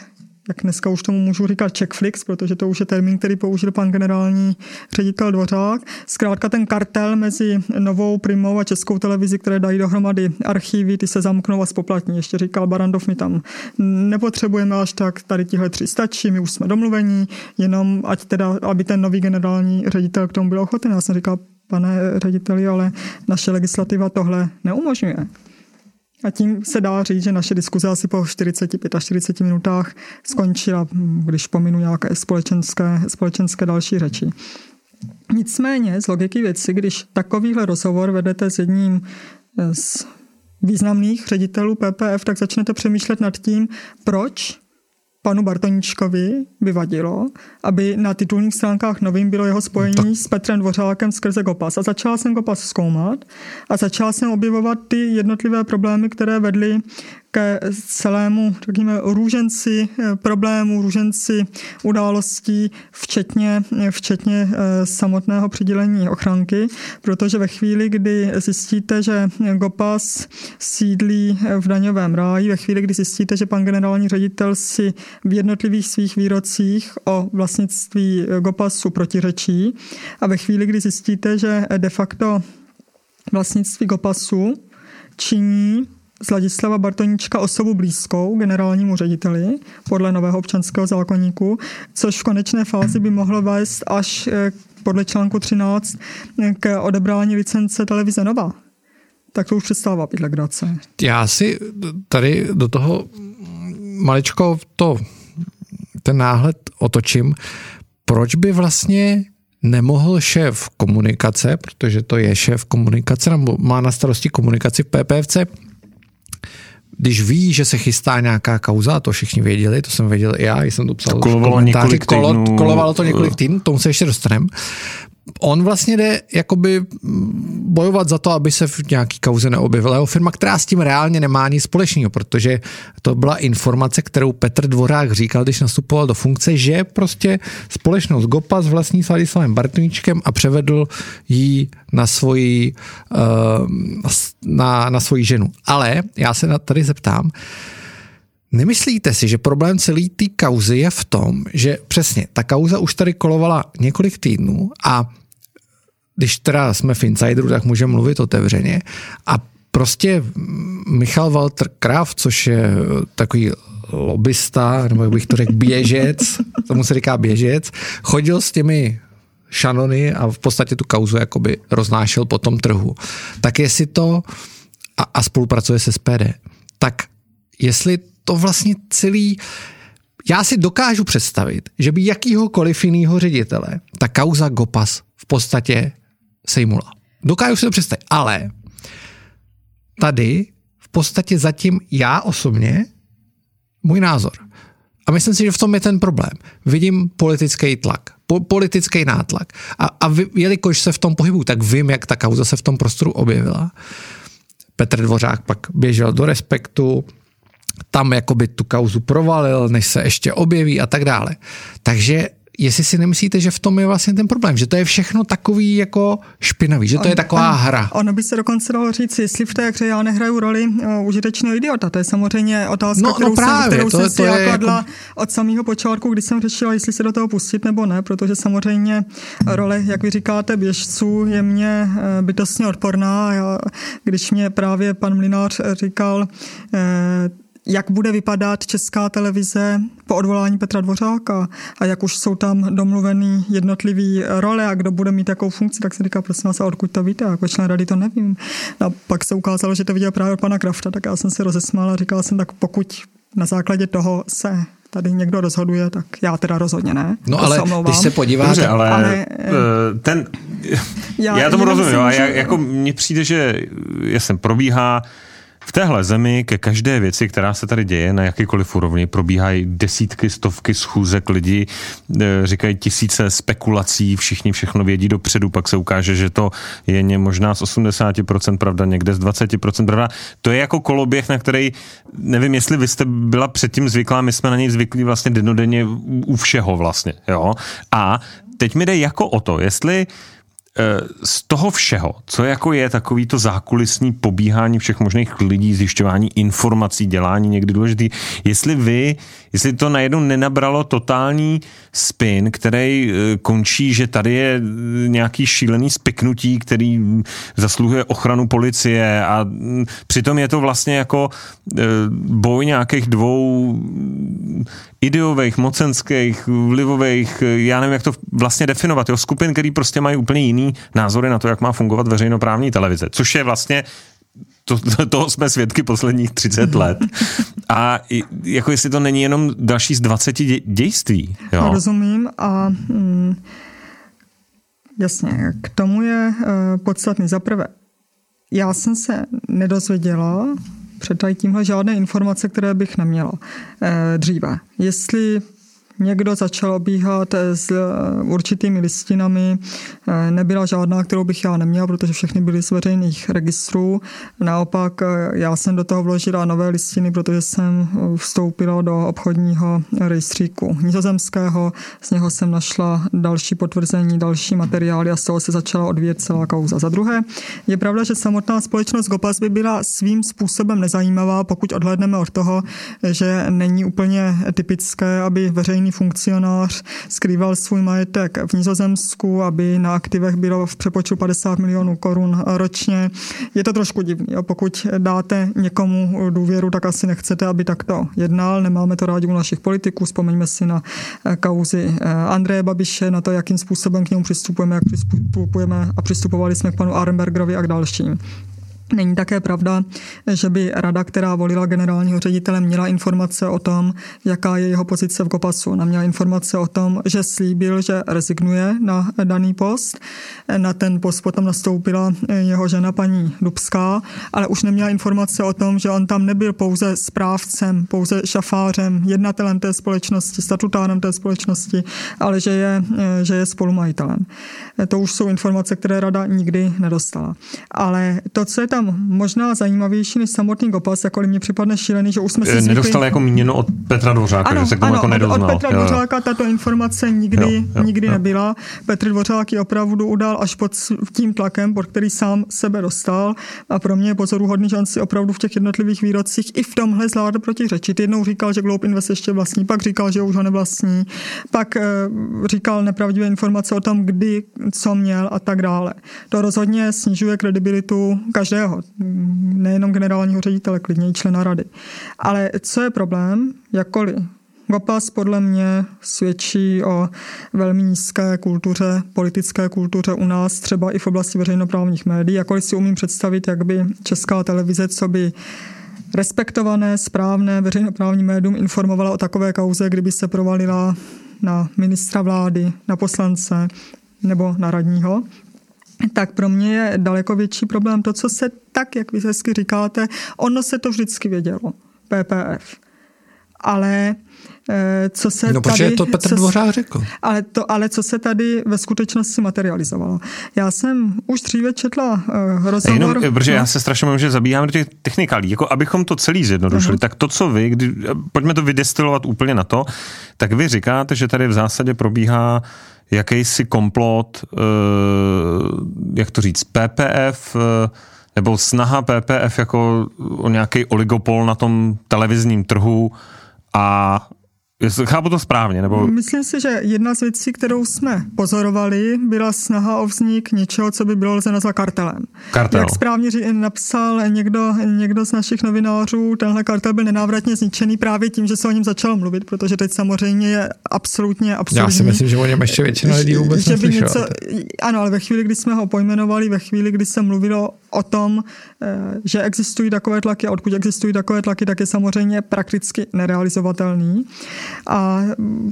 jak dneska už tomu můžu říkat checkflix, protože to už je termín, který použil pan generální ředitel Dvořák. Zkrátka ten kartel mezi novou Primou a českou televizi, které dají dohromady archivy, ty se zamknou a spoplatní. Ještě říkal Barandov, my tam nepotřebujeme až tak, tady tihle tři stačí, my už jsme domluvení, jenom ať teda, aby ten nový generální ředitel k tomu byl ochoten. Já jsem říkal, pane řediteli, ale naše legislativa tohle neumožňuje. A tím se dá říct, že naše diskuze asi po 45 a 40 minutách skončila, když pominu nějaké společenské, společenské další řeči. Nicméně z logiky věci, když takovýhle rozhovor vedete s jedním z významných ředitelů PPF, tak začnete přemýšlet nad tím, proč panu Bartoničkovi by vadilo, aby na titulních stránkách novým bylo jeho spojení no s Petrem Dvořákem skrze Gopas. A začala jsem Gopas zkoumat a začala jsem objevovat ty jednotlivé problémy, které vedly ke celému, řekněme, růženci eh, problémů, růženci událostí, včetně, včetně eh, samotného přidělení ochranky, protože ve chvíli, kdy zjistíte, že Gopas sídlí v daňovém ráji, ve chvíli, kdy zjistíte, že pan generální ředitel si v jednotlivých svých výrocích o vlastnictví Gopasu protiřečí a ve chvíli, kdy zjistíte, že de facto vlastnictví Gopasu činí z Ladislava Bartoníčka osobu blízkou generálnímu řediteli podle nového občanského zákonníku, což v konečné fázi by mohlo vést až eh, podle článku 13 eh, k odebrání licence televize Nova. Tak to už přestává být legrace. Já si tady do toho maličko to, ten náhled otočím. Proč by vlastně nemohl šéf komunikace, protože to je šéf komunikace, nebo má na starosti komunikaci v PPFC, když ví, že se chystá nějaká kauza, to všichni věděli, to jsem věděl i já, jsem to psal to kolovalo několik týdnů. Kolo, kolovalo to několik týdnů, tomu se ještě dostaneme on vlastně jde jakoby bojovat za to, aby se v nějaký kauze neobjevila jeho firma, která s tím reálně nemá nic společného, protože to byla informace, kterou Petr Dvorák říkal, když nastupoval do funkce, že prostě společnost Gopa s vlastní Sladislavem Bartníčkem a převedl ji na svoji, eh, na, na svoji ženu. Ale já se tady zeptám, Nemyslíte si, že problém celé té kauzy je v tom, že přesně ta kauza už tady kolovala několik týdnů a když teda jsme v Insideru, tak můžeme mluvit otevřeně a prostě Michal Walter Kraft, což je takový lobista, nebo jak bych to řekl, běžec, tomu se říká běžec, chodil s těmi šanony a v podstatě tu kauzu jakoby roznášel po tom trhu. Tak jestli to a, a spolupracuje se SPD, tak jestli to vlastně celý, já si dokážu představit, že by jakýhokoliv jiného ředitele ta kauza Gopas v podstatě sejmula. Dokážu si to představit, ale tady v podstatě zatím já osobně, můj názor, a myslím si, že v tom je ten problém. Vidím politický tlak, po, politický nátlak. A, a vy, jelikož se v tom pohybu, tak vím, jak ta kauza se v tom prostoru objevila. Petr Dvořák pak běžel do respektu, tam jakoby tu kauzu provalil, než se ještě objeví a tak dále. Takže jestli si nemyslíte, že v tom je vlastně ten problém, že to je všechno takový jako špinavý, že to on, je taková on, hra. Ono by se dokonce dalo říct, jestli v té hře já nehraju roli uh, užitečného idiota. To je samozřejmě otázka, no, kterou, no právě, jsem, kterou to, jsem to si já kladla jako... od samého počátku, kdy jsem řešila, jestli se do toho pustit nebo ne, protože samozřejmě role, jak vy říkáte, běžců je mě uh, bytostně odporná. Já, když mě právě pan Mlinář říkal, uh, jak bude vypadat česká televize po odvolání Petra Dvořáka a jak už jsou tam domluvený jednotlivý role a kdo bude mít jakou funkci, tak se říká, prosím vás, a odkud to víte, jako člen rady to nevím. A pak se ukázalo, že to viděl právě od pana Krafta, tak já jsem se rozesmál a říkal jsem, tak pokud na základě toho se tady někdo rozhoduje, tak já teda rozhodně ne. No ale se když se podíváte... Dobře, ale, ale eh, ten... Já, já tomu rozumím, ale že... jako mně přijde, že jsem probíhá v téhle zemi ke každé věci, která se tady děje na jakýkoliv úrovni, probíhají desítky, stovky schůzek, lidi eh, říkají tisíce spekulací, všichni všechno vědí dopředu, pak se ukáže, že to je možná z 80% pravda, někde z 20% pravda. To je jako koloběh, na který, nevím, jestli vy jste byla předtím zvyklá, my jsme na něj zvyklí vlastně denodenně u všeho vlastně, jo. A teď mi jde jako o to, jestli z toho všeho, co jako je takový to zákulisní pobíhání všech možných lidí, zjišťování informací, dělání někdy důležitý, jestli vy, jestli to najednou nenabralo totální spin, který eh, končí, že tady je eh, nějaký šílený spiknutí, který zasluhuje ochranu policie a mm, přitom je to vlastně jako boj nějakých dvou ideových, mocenských, vlivových, já nevím, jak to vlastně definovat, jo, skupin, který prostě mají úplně jiný názory na to, jak má fungovat veřejnoprávní televize, což je vlastně to, to, toho jsme svědky posledních 30 let. A jako jestli to není jenom další z 20 dě, dějství. Jo? Rozumím a mm, jasně, k tomu je uh, podstatný. Za prvé, já jsem se nedozvěděla před tímhle žádné informace, které bych neměla eh, dříve. Jestli někdo začal obíhat s eh, určitými listinami. Eh, nebyla žádná, kterou bych já neměla, protože všechny byly z veřejných registrů. Naopak eh, já jsem do toho vložila nové listiny, protože jsem vstoupila do obchodního rejstříku nizozemského. Z něho jsem našla další potvrzení, další materiály a z toho se začala odvíjet celá kauza. Za druhé, je pravda, že samotná společnost Gopas by byla svým způsobem nezajímavá, pokud odhledneme od toho, že není úplně typické, aby veřejný funkcionář skrýval svůj majetek v Nizozemsku, aby na aktivech bylo v přepočtu 50 milionů korun ročně. Je to trošku divný. Pokud dáte někomu důvěru, tak asi nechcete, aby takto jednal. Nemáme to rádi u našich politiků. Vzpomeňme si na eh, kauzy eh, Andreje Babiše, na to, jakým způsobem k němu přistupujeme, jak přistupujeme a přistupovali jsme k panu Arnbergerovi a k dalším. Není také pravda, že by rada, která volila generálního ředitele, měla informace o tom, jaká je jeho pozice v Kopasu. Ona měla informace o tom, že slíbil, že rezignuje na daný post. Na ten post potom nastoupila jeho žena paní Dubská, ale už neměla informace o tom, že on tam nebyl pouze správcem, pouze šafářem, jednatelem té společnosti, statutárem té společnosti, ale že je, že je spolumajitelem. To už jsou informace, které rada nikdy nedostala. Ale to, co je tam tam možná zajímavější než samotný Gopas, jakkoliv mě připadne šílený, že už jsme si zvykli... Nedostal jako míněno od Petra Dvořáka, ano, že se k tomu ano, jako nedoznal. Od, od Petra jo. Dvořáka tato informace nikdy, jo, jo, nikdy jo. nebyla. Petr Dvořák ji opravdu udal až pod tím tlakem, pod který sám sebe dostal a pro mě je pozoruhodný, že on si opravdu v těch jednotlivých výrocích i v tomhle zvládl protiřečit. Jednou říkal, že Globe Invest ještě vlastní, pak říkal, že už ho nevlastní, pak e, říkal nepravdivé informace o tom, kdy, co měl a tak dále. To rozhodně snižuje kredibilitu každého každého, nejenom generálního ředitele, klidně i člena rady. Ale co je problém, jakkoliv Gopas podle mě svědčí o velmi nízké kultuře, politické kultuře u nás, třeba i v oblasti veřejnoprávních médií. Jakkoliv si umím představit, jak by česká televize, co by respektované, správné veřejnoprávní médium informovala o takové kauze, kdyby se provalila na ministra vlády, na poslance nebo na radního, tak pro mě je daleko větší problém to, co se tak, jak vy hezky říkáte, ono se to vždycky vědělo, PPF. Ale Eh, co se no, tady... to Petr co, Dvořák řekl. Ale, to, ale co se tady ve skutečnosti materializovalo. Já jsem už dříve četla uh, rozhovor... Jenom, eh, protože no. já se strašně myslím, že zabíhám do těch technikálí. Jako abychom to celý zjednodušili, uh-huh. tak to, co vy, kdy, pojďme to vydestilovat úplně na to, tak vy říkáte, že tady v zásadě probíhá jakýsi komplot, uh, jak to říct, PPF, uh, nebo snaha PPF jako o nějaký oligopol na tom televizním trhu a Jestli chápu to správně, nebo... Myslím si, že jedna z věcí, kterou jsme pozorovali, byla snaha o vznik něčeho, co by bylo lze nazvat kartelem. Kartel. Jak správně napsal někdo, někdo z našich novinářů, tenhle kartel byl nenávratně zničený právě tím, že se o něm začalo mluvit, protože teď samozřejmě je absolutně absurdní. Já si myslím, že o něm ještě většina lidí vůbec že by něco, Ano, ale ve chvíli, kdy jsme ho pojmenovali, ve chvíli, kdy se mluvilo o tom, eh, že existují takové tlaky a odkud existují takové tlaky, tak je samozřejmě prakticky nerealizovatelný. A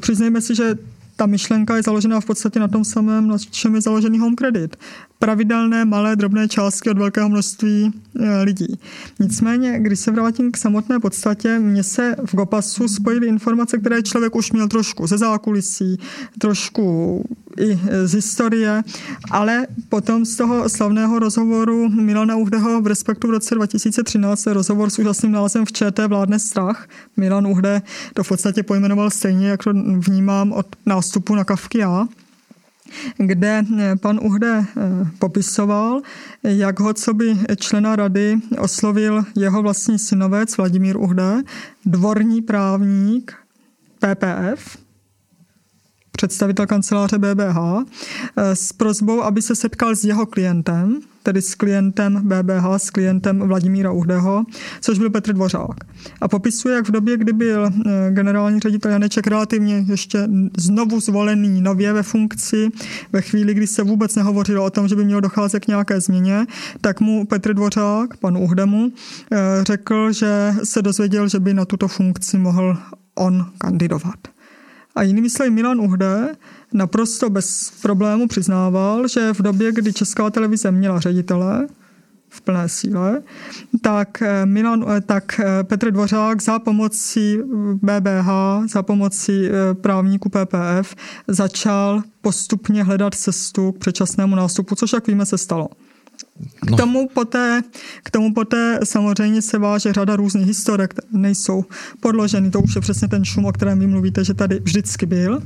přiznejme si, že ta myšlenka je založená v podstatě na tom samém, na čem je založený home credit pravidelné malé drobné částky od velkého množství e, lidí. Nicméně, když se vrátím k samotné podstatě, mně se v Gopasu spojily informace, které člověk už měl trošku ze zákulisí, trošku i z historie, ale potom z toho slavného rozhovoru Milana Uhdeho v Respektu v roce 2013, rozhovor s úžasným nálezem v ČT vládne strach. Milan Uhde to v podstatě pojmenoval stejně, jak to vnímám od nástupu na kavky já kde eh, pan Uhde eh, popisoval, jak ho co by člena rady oslovil jeho vlastní synovec Vladimír Uhde, dvorní právník PPF, představitel kanceláře BBH, eh, s prozbou, aby se setkal s jeho klientem, tedy s klientem BBH, s klientem Vladimíra Uhdeho, což byl Petr Dvořák. A popisuje, jak v době, kdy byl eh, generální ředitel Janeček relativně ještě znovu zvolený nově ve funkci, ve chvíli, kdy se vůbec nehovořilo o tom, že by mělo docházet k nějaké změně, tak mu Petr Dvořák, panu Uhdemu, eh, řekl, že se dozvěděl, že by na tuto funkci mohl on kandidovat. A jinými slovy Milan Uhde naprosto bez problému přiznával, že v době, kdy Česká televize měla ředitele, v plné síle, tak, eh, Milan, eh, tak eh, Petr Dvořák za pomocí BBH, za pomocí právníků PPF začal postupně hledat cestu k předčasnému nástupu, což, jak víme, se stalo. No. K, tomu poté, k tomu poté samozřejmě se váže řada různých historek, které nejsou podloženy. To už je přesně ten šum, o kterém vy mluvíte, že tady vždycky byl.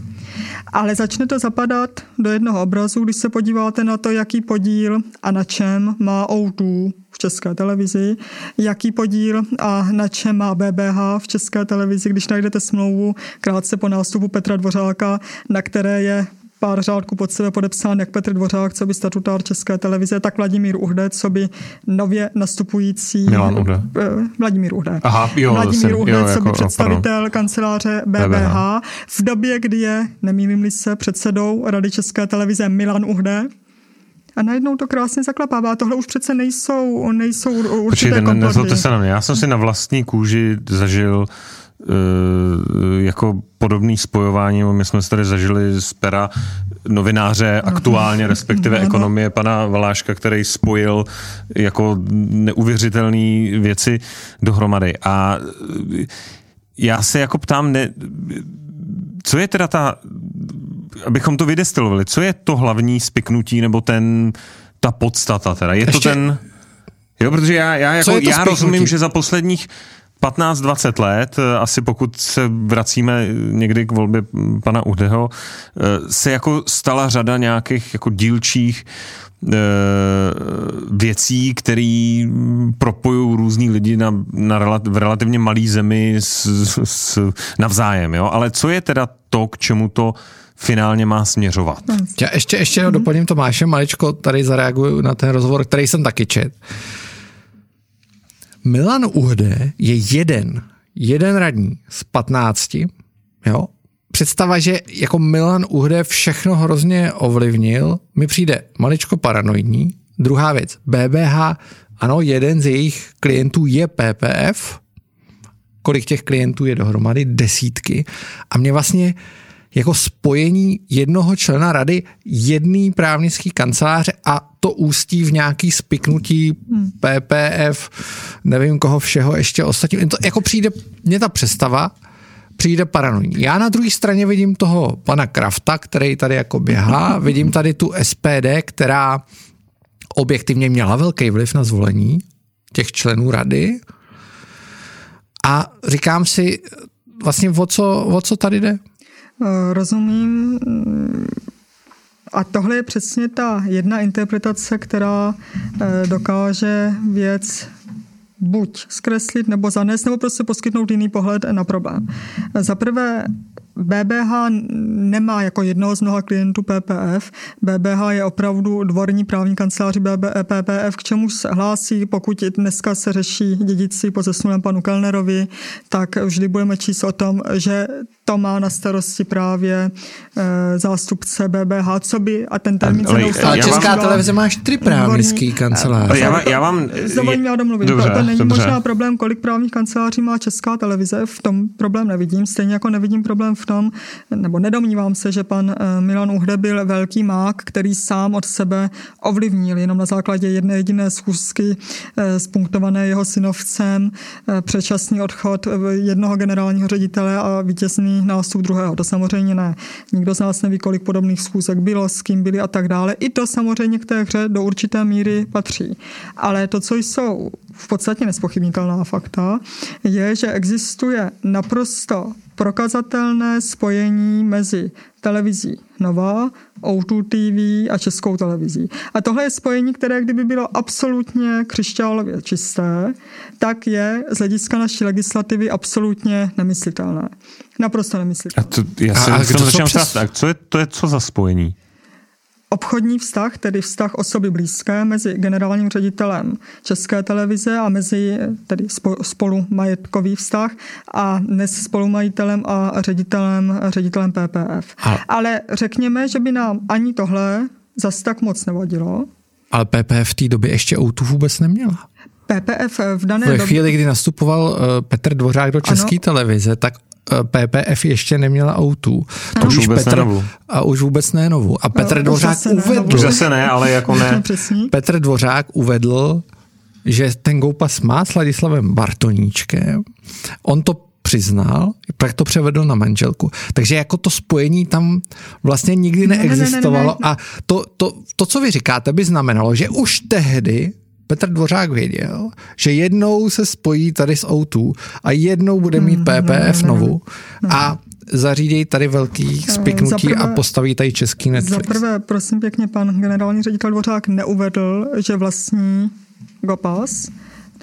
Ale začne to zapadat do jednoho obrazu, když se podíváte na to, jaký podíl a na čem má O2 v české televizi, jaký podíl a na čem má BBH v české televizi, když najdete smlouvu krátce po nástupu Petra Dvořáka, na které je pár řádků pod sebe podepsán jak Petr Dvořák, co by statutár České televize, tak Vladimír Uhde, co by nově nastupující... Milan Uhde. Eh, Vladimír Uhde. Aha, jo, Vladimír Uhde, jo, co by jako, představitel pardon. kanceláře BBH. V době, kdy je, nemýlím se, předsedou Rady České televize Milan Uhde, a najednou to krásně zaklapává. Tohle už přece nejsou, nejsou určité Počkejte, ne, se na mě. Já jsem si na vlastní kůži zažil jako podobný spojování, my jsme se tady zažili z pera novináře aktuálně, respektive ekonomie pana Valáška, který spojil jako neuvěřitelné věci dohromady. A já se jako ptám, ne, co je teda ta, abychom to vydestilovali, co je to hlavní spiknutí nebo ten, ta podstata teda? Je Ještě... to ten... Jo, protože já, já, jako, já rozumím, že za posledních 15-20 let, eh, asi pokud se vracíme někdy k volbě pana Uhdeho, eh, se jako stala řada nějakých jako dílčích eh, věcí, které propojují různý lidi na, na v relativně malý zemi s, s, navzájem. Jo? Ale co je teda to, k čemu to finálně má směřovat? Já ještě, ještě doplním Tomáše maličko, tady zareaguju na ten rozhovor, který jsem taky čet. Milan Uhde je jeden, jeden radní z 15, jo. Představa, že jako Milan Uhde všechno hrozně ovlivnil, mi přijde maličko paranoidní. Druhá věc, BBH, ano, jeden z jejich klientů je PPF, kolik těch klientů je dohromady, desítky. A mě vlastně jako spojení jednoho člena rady, jedný právnický kanceláře a to ústí v nějaký spiknutí PPF, nevím koho všeho ještě ostatní. To jako přijde, mě ta představa přijde paranoidní. Já na druhé straně vidím toho pana Krafta, který tady jako běhá, vidím tady tu SPD, která objektivně měla velký vliv na zvolení těch členů rady a říkám si vlastně o co, o co tady jde? Eh, rozumím. A tohle je přesně ta jedna interpretace, která eh, dokáže věc buď zkreslit nebo zanést, nebo prostě poskytnout jiný pohled na problém. Za prvé, BBH nemá jako jednoho z mnoha klientů PPF. BBH je opravdu dvorní právní kanceláři PPF, k čemu se hlásí, pokud dneska se řeší dědictví po zesnulém panu Kellnerovi, tak vždy budeme číst o tom, že to má na starosti právě e, zástupce BBH, co by, a ten termín se neustále... Česká vám, televize má čtyři právnický kanceláře. Já, já vám... Dovolím já domluvit. Dobře, to, to není dobře. možná problém, kolik právních kanceláří má Česká televize, v tom problém nevidím, stejně jako nevidím problém v tom, nebo nedomnívám se, že pan e, Milan Uhde byl velký mák, který sám od sebe ovlivnil jenom na základě jedné jediné schůzky e, spunktované jeho synovcem, e, předčasný odchod jednoho generálního ředitele a vítězný nástup druhého. To samozřejmě ne. Nikdo z nás neví, kolik podobných schůzek bylo, s kým byli a tak dále. I to samozřejmě k té hře do určité míry patří. Ale to, co jsou v podstatě nespochybnitelná fakta, je, že existuje naprosto prokazatelné spojení mezi televizí Nova, O2 TV a českou televizí. A tohle je spojení, které kdyby bylo absolutně křišťálově čisté, tak je z hlediska naší legislativy absolutně nemyslitelné. Naprosto nemyslitelné. A to, já jsem, a, a začínám přes... tak co je, to je co za spojení? Obchodní vztah, tedy vztah osoby blízké mezi generálním ředitelem České televize a mezi tedy spolumajetkový vztah a dnes spolumajitelem a ředitelem, ředitelem PPF. A... Ale řekněme, že by nám ani tohle zas tak moc nevadilo. Ale PPF v té době ještě outu vůbec neměla. PPF v dané době... Ve chvíli, kdy nastupoval eh, Petr Dvořák do České televize, tak PPF ještě neměla O2. To už vůbec Petr, ne A už vůbec ne novu. A Petr no, Dvořák uvedl... Už zase ne, ale jako ne. Petr Dvořák uvedl, že ten Goupas má s Ladislavem Bartoníčkem. On to přiznal, pak to převedl na manželku. Takže jako to spojení tam vlastně nikdy neexistovalo. Ne, ne, ne, ne. A to, to, to, co vy říkáte, by znamenalo, že už tehdy Petr Dvořák věděl, že jednou se spojí tady s O2 a jednou bude mít PPF hmm, hmm, hmm, novu a zařídí tady velký spiknutí prvé, a postaví tady český Netflix. Za prvé, prosím pěkně, pan generální ředitel Dvořák neuvedl, že vlastní Gopas,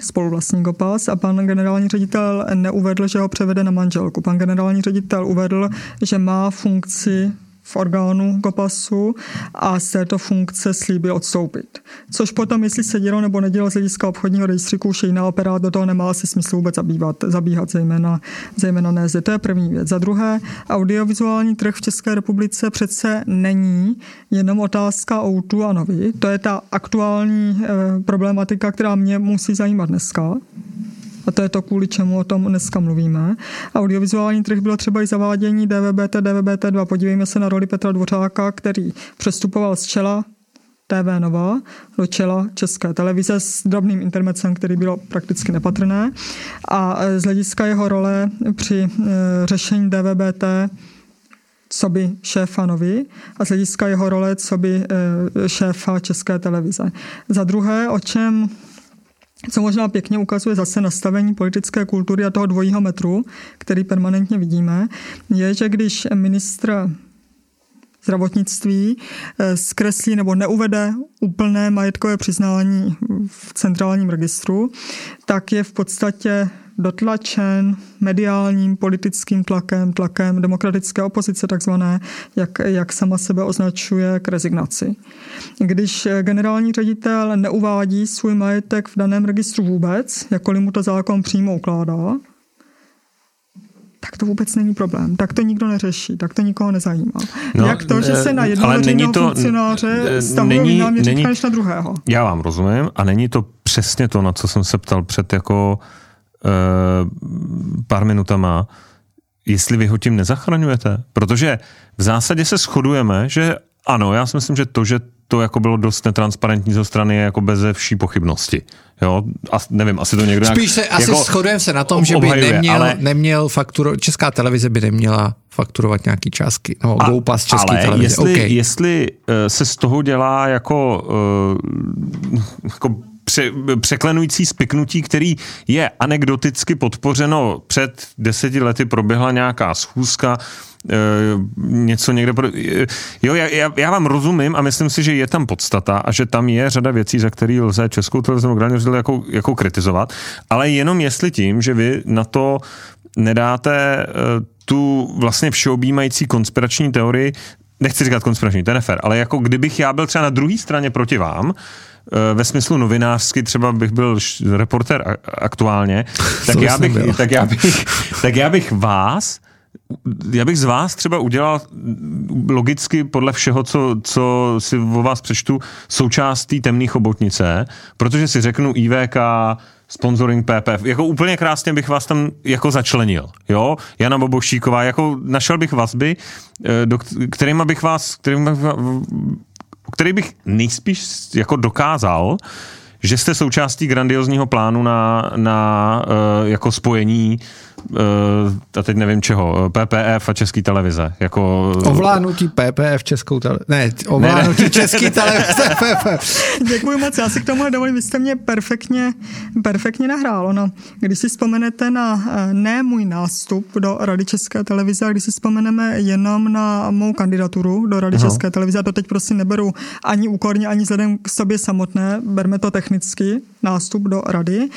spoluvlastní Gopas a pan generální ředitel neuvedl, že ho převede na manželku. Pan generální ředitel uvedl, že má funkci v orgánu GOPASu a z této funkce slíbil odstoupit. Což potom, jestli se dělo nebo nedělo z hlediska obchodního rejstříku, už jiná operát do toho nemá asi smysl vůbec zabývat, zabíhat, zejména, zejména ne zde. To je první věc. Za druhé, audiovizuální trh v České republice přece není jenom otázka O2 a Novy. To je ta aktuální e, problematika, která mě musí zajímat dneska. A to je to, kvůli čemu o tom dneska mluvíme. Audiovizuální trh bylo třeba i zavádění DVBT, DVBT2. Podívejme se na roli Petra Dvořáka, který přestupoval z čela TV Nova do čela České televize s drobným intermecem, který bylo prakticky nepatrné. A z hlediska jeho role při e, řešení DVBT co by šéfa Novy a z hlediska jeho role co by e, šéfa České televize. Za druhé, o čem co možná pěkně ukazuje zase nastavení politické kultury a toho dvojího metru, který permanentně vidíme, je, že když ministr zdravotnictví eh, zkreslí nebo neuvede úplné majetkové přiznání v centrálním registru, tak je v podstatě dotlačen mediálním politickým tlakem, tlakem demokratické opozice takzvané, jak, jak sama sebe označuje k rezignaci. Když generální ředitel neuvádí svůj majetek v daném registru vůbec, jakkoliv mu to zákon přímo ukládá, tak to vůbec není problém. Tak to nikdo neřeší, tak to nikoho nezajímá. No, Jak to, že se na jednoho veřejného to, funkcionáře stahuje není, není, než na druhého? Já vám rozumím a není to přesně to, na co jsem se ptal před jako uh, pár minutama, jestli vy ho tím nezachraňujete. Protože v zásadě se shodujeme, že ano, já si myslím, že to, že to jako bylo dost netransparentní ze strany jako bez vší pochybnosti. Jo, a nevím, asi to někdo Spíš se, asi jako shodujeme se na tom, že by neměl, ale... neměl fakturo, česká televize by neměla fakturovat nějaký částky, nebo a, GoPass české ale televize. Jestli, okay. jestli uh, se z toho dělá jako, uh, jako pře, překlenující spiknutí, který je anekdoticky podpořeno před deseti lety proběhla nějaká schůzka, e, něco někde. Pro, e, jo, já, já vám rozumím a myslím si, že je tam podstata a že tam je řada věcí, za které lze českou televizi jako, jako kritizovat, ale jenom jestli tím, že vy na to nedáte e, tu vlastně všeobjímající konspirační teorii, nechci říkat konspirační, to je nefér, ale jako kdybych já byl třeba na druhé straně proti vám, Eh, ve smyslu novinářsky, třeba bych byl reporter aktuálně, tak já, bych, tak, já bych, tak já bych vás já bych z vás třeba udělal logicky podle všeho, co, co si o vás přečtu, součástí temné chobotnice, protože si řeknu IVK, sponsoring PPF. Jako úplně krásně bych vás tam jako začlenil. Jo? Jana Bobošíková, jako našel bych vazby, eh, do, kterým bych vás, kterým bych který bych nejspíš jako dokázal, že jste součástí grandiozního plánu na, na uh, jako spojení a teď nevím čeho, PPF a Český televize. Jako... Ovládnutí PPF Českou televize. Ne, ovládnutí ne, ne. Český televize PPF. Děkuji moc, já si k tomu dovolím, vy jste mě perfektně, perfektně nahrál. No, když si vzpomenete na eh, ne můj nástup do Rady České televize, a když si vzpomeneme jenom na mou kandidaturu do Rady Aha. České televize, a to teď prostě neberu ani úkorně, ani vzhledem k sobě samotné, berme to technicky, nástup do Rady,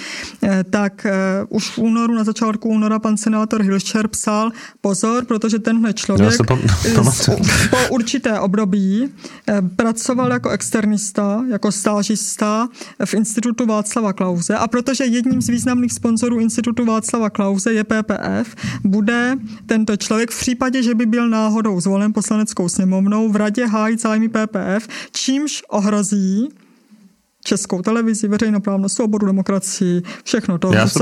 eh, tak už v únoru, na začátku února února pan senátor Hilšer psal, pozor, protože tenhle člověk po určité období eh, pracoval jako externista, jako stážista v institutu Václava Klauze a protože jedním z významných sponzorů institutu Václava Klauze je PPF, bude tento člověk v případě, že by byl náhodou zvolen poslaneckou sněmovnou v radě hájit zájmy PPF, čímž ohrozí českou televizi, veřejnoprávnou svobodu, demokracii, všechno to. Já se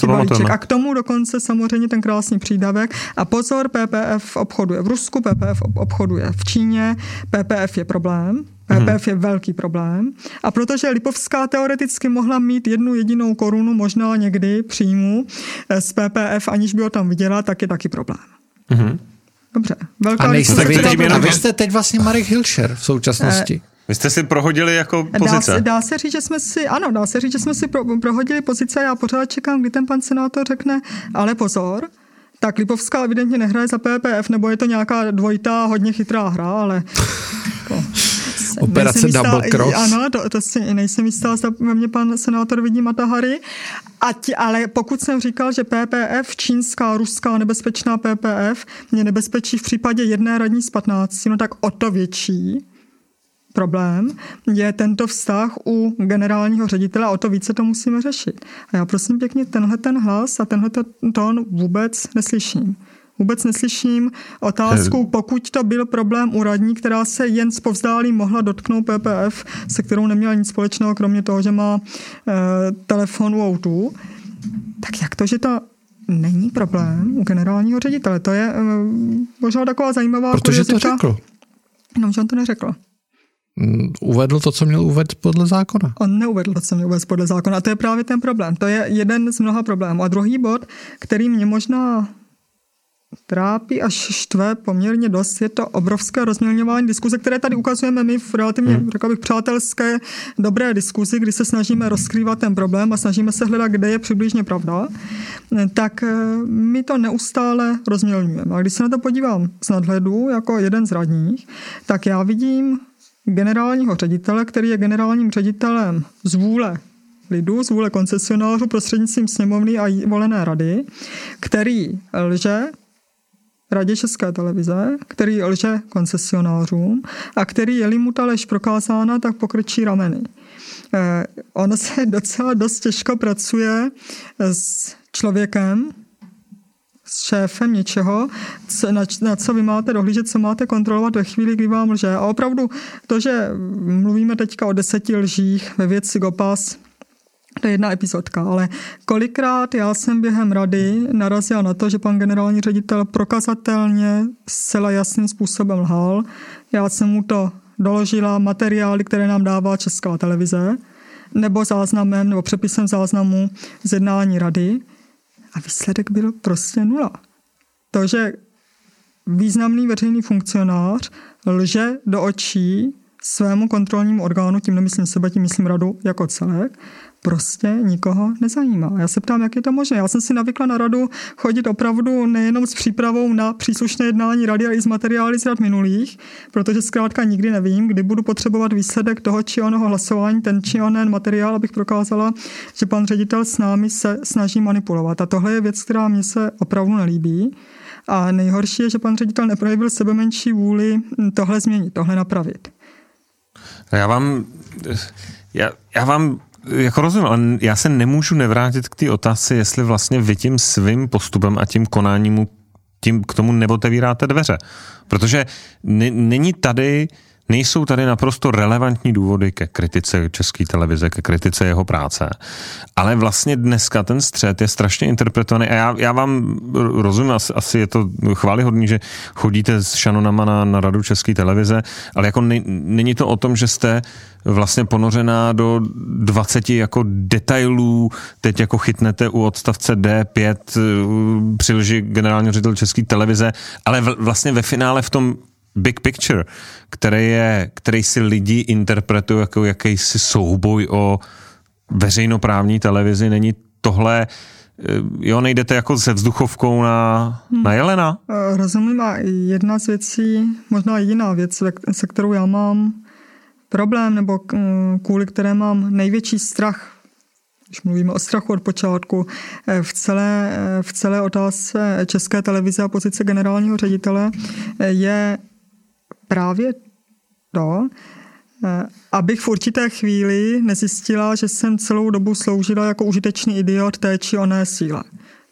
to balíček. A k tomu dokonce samozřejmě ten krásný přídavek. A pozor, PPF obchoduje v Rusku, PPF obchoduje v Číně, PPF je problém, PPF je velký problém. A protože Lipovská teoreticky mohla mít jednu jedinou korunu, možná někdy příjmu eh, z PPF, aniž by ho tam viděla, tak je taky problém. Mm-hmm. Dobře. Velká a, nejste vy, a vy jste teď vlastně Marek Hilšer v současnosti. Eh, vy jste si prohodili jako pozice? Dá, dá se říct, že jsme si, ano, dá se říct, že jsme si pro, prohodili pozice a já pořád čekám, kdy ten pan senátor řekne, ale pozor, tak Lipovská evidentně nehraje za PPF, nebo je to nějaká dvojitá, hodně chytrá hra, ale... Jako, Operace jistá, Double Cross. Ano, to, to si nejsem jistá, zda ve mně pan senátor vidí Matahary. Ať, ale pokud jsem říkal, že PPF, čínská, ruská, nebezpečná PPF, mě nebezpečí v případě jedné radní z 15, no tak o to větší problém je tento vztah u generálního ředitele a o to více to musíme řešit. A já prosím pěkně tenhle ten hlas a tenhle tón vůbec neslyším. Vůbec neslyším otázku, pokud to byl problém u radní, která se jen zpovzdálí mohla dotknout PPF, se kterou neměla nic společného, kromě toho, že má e, telefon u autu, tak jak to, že to není problém u generálního ředitele? To je e, možná taková zajímavá Protože to řekl. No, že on to neřekl. Mm, uvedl to, co měl uvést podle zákona. On neuvedl to, co měl uvést podle zákona. A to je právě ten problém. To je jeden z mnoha problémů. A druhý bod, který mě možná trápí až štve poměrně dost, je to obrovské rozmělňování diskuze, které tady ukazujeme my v relativně, hmm. řekl bych, přátelské, dobré diskuzi, kdy se snažíme rozkrývat ten problém a snažíme se hledat, kde je přibližně pravda, tak eh, my to neustále rozmělňujeme. A když se na to podívám z nadhledu jako jeden z radních, tak já vidím generálního ředitele, který je generálním ředitelem z vůle lidu, z vůle koncesionářů prostřednictvím sněmovny a volené rady, který lže Radě České televize, který lže koncesionářům a který, je-li mu ta lež prokázána, tak pokrčí rameny. Eh, ono se docela dost těžko pracuje s člověkem, s šéfem něčeho, co, na, na co vy máte dohlížet, co máte kontrolovat ve chvíli, kdy vám lže. A opravdu to, že mluvíme teďka o deseti lžích ve věci GOPAS, to je jedna epizodka, ale kolikrát já jsem během rady narazil na to, že pan generální ředitel prokazatelně zcela jasným způsobem lhal. Já jsem mu to doložila materiály, které nám dává Česká televize, nebo záznamem, nebo přepisem záznamu z jednání rady a výsledek byl prostě nula. To, že významný veřejný funkcionář lže do očí svému kontrolnímu orgánu, tím nemyslím sebe, tím myslím radu jako celek, prostě nikoho nezajímá. Já se ptám, jak je to možné. Já jsem si navykla na radu chodit opravdu nejenom s přípravou na příslušné jednání rady, ale i s materiály z rad minulých, protože zkrátka nikdy nevím, kdy budu potřebovat výsledek toho či onoho hlasování, ten či onen materiál, abych prokázala, že pan ředitel s námi se snaží manipulovat. A tohle je věc, která mě se opravdu nelíbí. A nejhorší je, že pan ředitel neprojevil sebe menší vůli tohle změnit, tohle napravit. Já vám, já, já vám jako rozumím, ale já se nemůžu nevrátit k té otázce, jestli vlastně vy tím svým postupem a tím konáním tím k tomu neotevíráte dveře. Protože není tady Nejsou tady naprosto relevantní důvody ke kritice České televize, ke kritice jeho práce. Ale vlastně dneska ten střed je strašně interpretovaný a já, já vám rozumím, asi, asi je to chválihodný, že chodíte s šanonama na, na radu České televize, ale jako ne, není to o tom, že jste vlastně ponořená do 20 jako detailů, teď jako chytnete u odstavce D5 při lži generálního ředitel České televize, ale v, vlastně ve finále v tom big picture, který, je, který si lidi interpretují jako jakýsi souboj o veřejnoprávní televizi, není tohle eh, Jo, nejdete jako se vzduchovkou na, hmm. na Jelena? Eh, rozumím a jedna z věcí, možná jiná věc, se kterou já mám problém, nebo kvůli které mám největší strach, když mluvíme o strachu od počátku, eh, v celé, v celé otázce České televize a pozice generálního ředitele, je právě to, eh, abych v určité chvíli nezjistila, že jsem celou dobu sloužila jako užitečný idiot té či oné síle.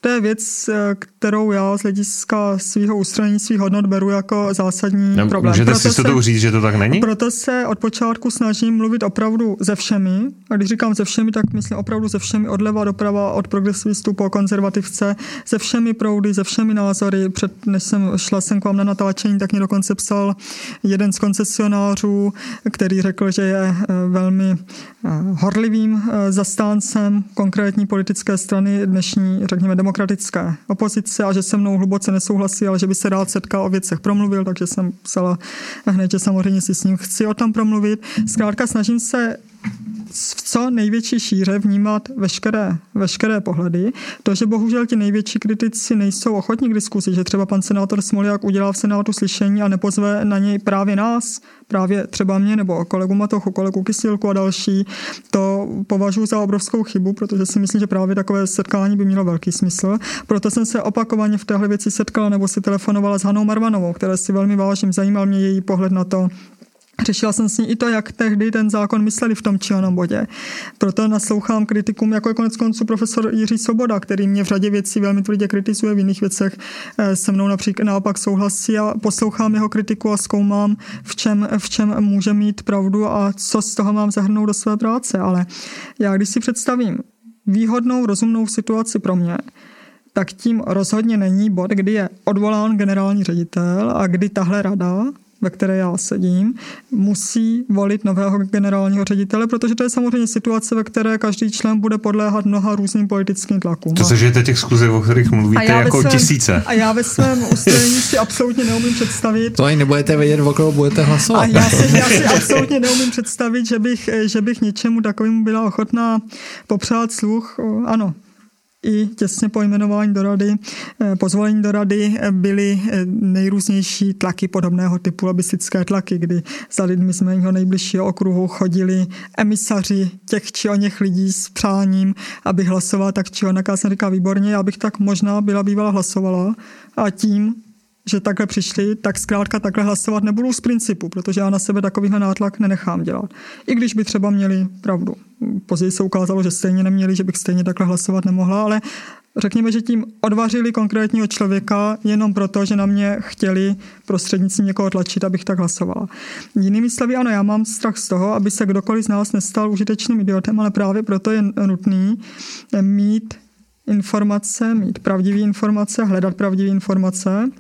To je věc, eh, kterou já z hlediska svého svých hodnot beru jako zásadní no, problém. Můžete proto si se, to říct, že to tak není? Proto se od počátku snažím mluvit opravdu ze všemi. A když říkám ze všemi, tak myslím opravdu ze všemi odleva doprava, od progresivistů po konzervativce, se všemi proudy, se všemi názory. Před, než jsem šla jsem k vám na natáčení, tak mě dokonce psal jeden z koncesionářů, který řekl, že je eh, velmi eh, horlivým zastáncem konkrétní politické strany dnešní, řekněme, demokratické demokratické opozice a že se mnou hluboce nesouhlasí, ale že by se rád setkal o věcech promluvil, takže jsem psala hned, že samozřejmě si s ním chci o tom promluvit. Zkrátka snažím se v co největší šíře vnímat veškeré, veškeré pohledy. To, že bohužel ti největší kritici nejsou ochotní k diskusi, že třeba pan senátor Smoliak udělal v Senátu slyšení a nepozve na něj právě nás, právě třeba mě nebo kolegu Matochu, kolegu Kysilku a další, to považuji za obrovskou chybu, protože si myslím, že právě takové setkání by mělo velký smysl. Proto jsem se opakovaně v téhle věci setkala nebo si telefonovala s Hanou Marvanovou, které si velmi vážím, zajímal mě její pohled na to, Řešila jsem s ní i to, jak tehdy ten zákon mysleli v tom či onom bodě. Proto naslouchám kritikům, jako je konec konců profesor Jiří Soboda, který mě v řadě věcí velmi tvrdě kritizuje, v jiných věcech eh, se mnou například naopak souhlasí a poslouchám jeho kritiku a zkoumám, v čem, v čem může mít pravdu a co z toho mám zahrnout do své práce. Ale já když si představím výhodnou, rozumnou situaci pro mě, tak tím rozhodně není bod, kdy je odvolán generální ředitel a kdy tahle rada ve které já sedím, musí volit nového generálního ředitele, protože to je samozřejmě situace, ve které každý člen bude podléhat mnoha různým politickým tlakům. To se žijete těch schůzek, o kterých mluvíte, jako svém, tisíce. A já ve svém ustrojení si absolutně neumím představit. To ani nebudete vědět, o koho budete hlasovat. A já si, já si absolutně neumím představit, že bych, že bych něčemu takovému byla ochotná popřát sluch. Ano, i těsně po jmenování do rady, eh, po zvolení do rady eh, byly eh, nejrůznější tlaky podobného typu, lobistické tlaky, kdy za lidmi z mého nejbližšího okruhu chodili emisaři těch či o něch lidí s přáním, aby hlasovala tak či onak. Já jsem říkal výborně, já bych tak možná byla bývala hlasovala a tím že takhle přišli, tak zkrátka takhle hlasovat nebudou z principu, protože já na sebe takovýhle nátlak nenechám dělat. I když by třeba měli pravdu. Později se ukázalo, že stejně neměli, že bych stejně takhle hlasovat nemohla, ale řekněme, že tím odvařili konkrétního člověka jenom proto, že na mě chtěli prostřednictvím někoho tlačit, abych tak hlasovala. Jinými slovy, ano, já mám strach z toho, aby se kdokoliv z nás nestal užitečným idiotem, ale právě proto je nutný mít informace, mít pravdivé informace, hledat pravdivé informace,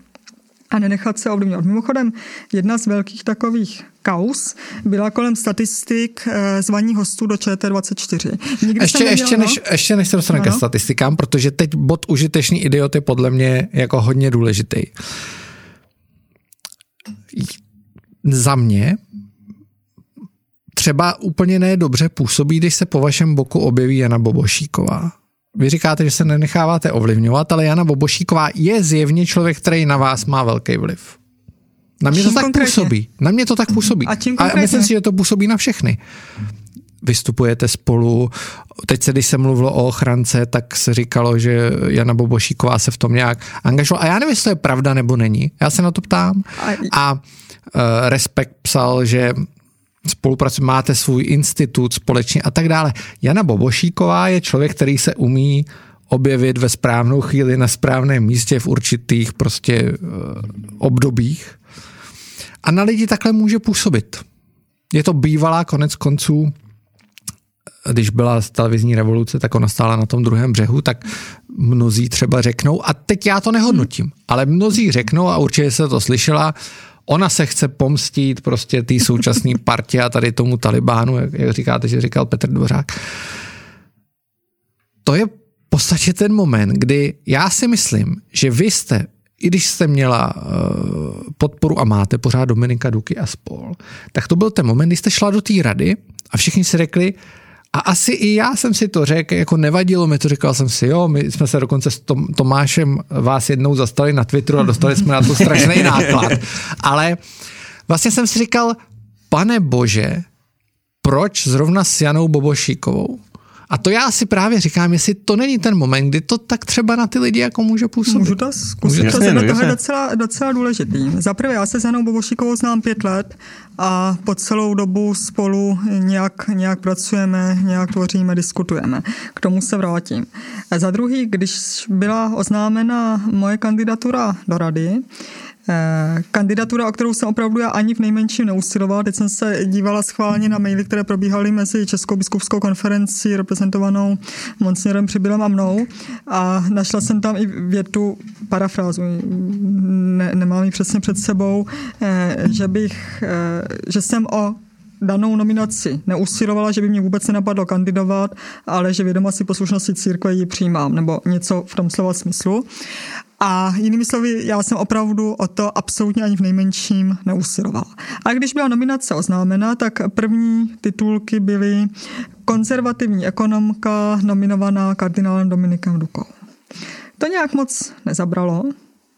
a nenechat se ovlivňovat. Mimochodem, jedna z velkých takových kaus byla kolem statistik eh, zvaní hostů do ČT24. Nikdy ještě, ještě, než, ještě než se dostane ke statistikám, protože teď bod užitečný idiot je podle mě jako hodně důležitý. Za mě třeba úplně nedobře působí, když se po vašem boku objeví Jana Bobošíková. Vy říkáte, že se nenecháváte ovlivňovat, ale Jana Bobošíková je zjevně člověk, který na vás má velký vliv. Na mě to tak konkrétně? působí. Na mě to tak působí. A, čím a myslím si, že to působí na všechny. Vystupujete spolu. Teď se, když se mluvilo o ochrance, tak se říkalo, že Jana Bobošíková se v tom nějak angažovala. A já nevím, jestli to je pravda nebo není. Já se na to ptám. A uh, Respekt psal, že spolupracujete, máte svůj institut společně a tak dále. Jana Bobošíková je člověk, který se umí objevit ve správnou chvíli na správném místě v určitých prostě uh, obdobích a na lidi takhle může působit. Je to bývalá konec konců, když byla televizní revoluce, tak ona stála na tom druhém břehu, tak mnozí třeba řeknou, a teď já to nehodnotím, ale mnozí řeknou, a určitě se to slyšela, ona se chce pomstít prostě té současné partě a tady tomu Talibánu, jak, jak říkáte, že říkal Petr Dvořák. To je v podstatě ten moment, kdy já si myslím, že vy jste i když jste měla uh, podporu a máte pořád Dominika Duky a spol, tak to byl ten moment, kdy jste šla do té rady a všichni si řekli, a asi i já jsem si to řekl, jako nevadilo mi to, říkal jsem si, jo, my jsme se dokonce s Tom, Tomášem vás jednou zastali na Twitteru a dostali jsme na to strašný náklad. Ale vlastně jsem si říkal, pane bože, proč zrovna s Janou Bobošíkovou? A to já si právě říkám, jestli to není ten moment, kdy to tak třeba na ty lidi jako může působit. Můžu to zkusit, jasně, to, no, to je docela, docela důležitý. Za prvé, já se s Janou Bobošíkovou znám pět let a po celou dobu spolu nějak, nějak pracujeme, nějak tvoříme, diskutujeme. K tomu se vrátím. A za druhý, když byla oznámena moje kandidatura do rady, kandidatura, o kterou jsem opravdu já ani v nejmenším neusilovala. Teď jsem se dívala schválně na maily, které probíhaly mezi Českou biskupskou konferencí reprezentovanou Monsignorem Přibylem a mnou a našla jsem tam i větu, parafrázu, ne, nemám ji přesně před sebou, eh, že bych, eh, že jsem o danou nominaci neusilovala, že by mě vůbec nenapadlo kandidovat, ale že vědoma si poslušnosti církve ji přijímám, nebo něco v tom slova smyslu. A jinými slovy, já jsem opravdu o to absolutně ani v nejmenším neusilovala. A když byla nominace oznámena, tak první titulky byly konzervativní ekonomka nominovaná kardinálem Dominikem Dukou. To nějak moc nezabralo,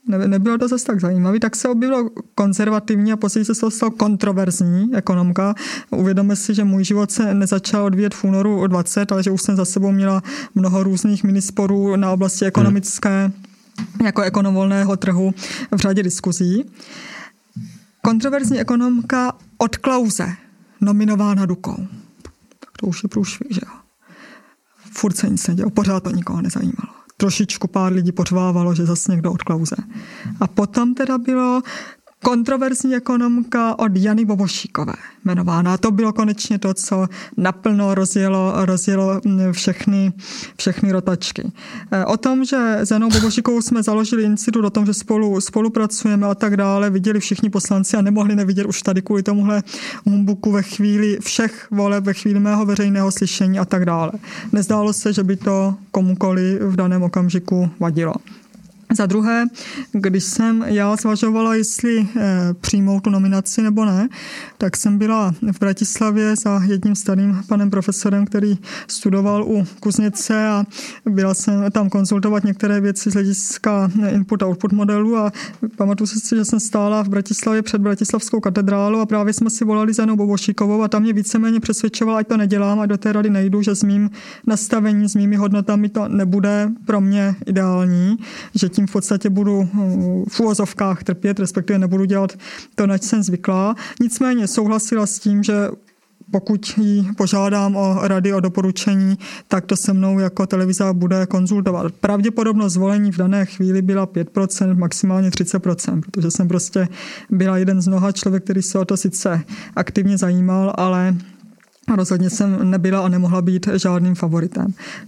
ne, nebylo to zase tak zajímavé, tak se objevilo konzervativní a později se stalo kontroverzní ekonomka. Uvědomme si, že můj život se nezačal odvíjet v únoru 20, ale že už jsem za sebou měla mnoho různých minisporů na oblasti ekonomické. Hmm jako ekonom volného trhu v řadě diskuzí. Kontroverzní ekonomka od Klauze, nominována Dukou. Tak to už je průšvih, že jo. Furt se nic nedělo, pořád to nikoho nezajímalo. Trošičku pár lidí pořvávalo, že zase někdo od Klauze. A potom teda bylo kontroverzní ekonomka od Jany Bobošíkové jmenována. To bylo konečně to, co naplno rozjelo, rozjelo všechny, všechny rotačky. E, o tom, že s Janou Bobošíkovou jsme založili institut, o tom, že spolu spolupracujeme a tak dále, viděli všichni poslanci a nemohli nevidět už tady kvůli tomuhle humbuku ve chvíli všech voleb, ve chvíli mého veřejného slyšení a tak dále. Nezdálo se, že by to komukoli v daném okamžiku vadilo. Za druhé, když jsem já zvažovala, jestli eh, přijmout tu nominaci nebo ne, tak jsem byla v Bratislavě za jedním starým panem profesorem, který studoval u Kuznice a byla jsem tam konzultovat některé věci z hlediska input-output modelu a pamatuju si, že jsem stála v Bratislavě před Bratislavskou katedrálu a právě jsme si volali za Janou Bobošíkovou a tam mě víceméně přesvědčovala, ať to nedělám a do té rady nejdu, že s mým nastavení, s mými hodnotami to nebude pro mě ideální, že tím v podstatě budu v úvozovkách trpět, respektive nebudu dělat to, na jsem zvyklá. Nicméně souhlasila s tím, že pokud ji požádám o rady, o doporučení, tak to se mnou jako televize bude konzultovat. Pravděpodobnost zvolení v dané chvíli byla 5%, maximálně 30%, protože jsem prostě byla jeden z mnoha člověk, který se o to sice aktivně zajímal, ale rozhodně jsem nebyla a nemohla být žádným favoritem.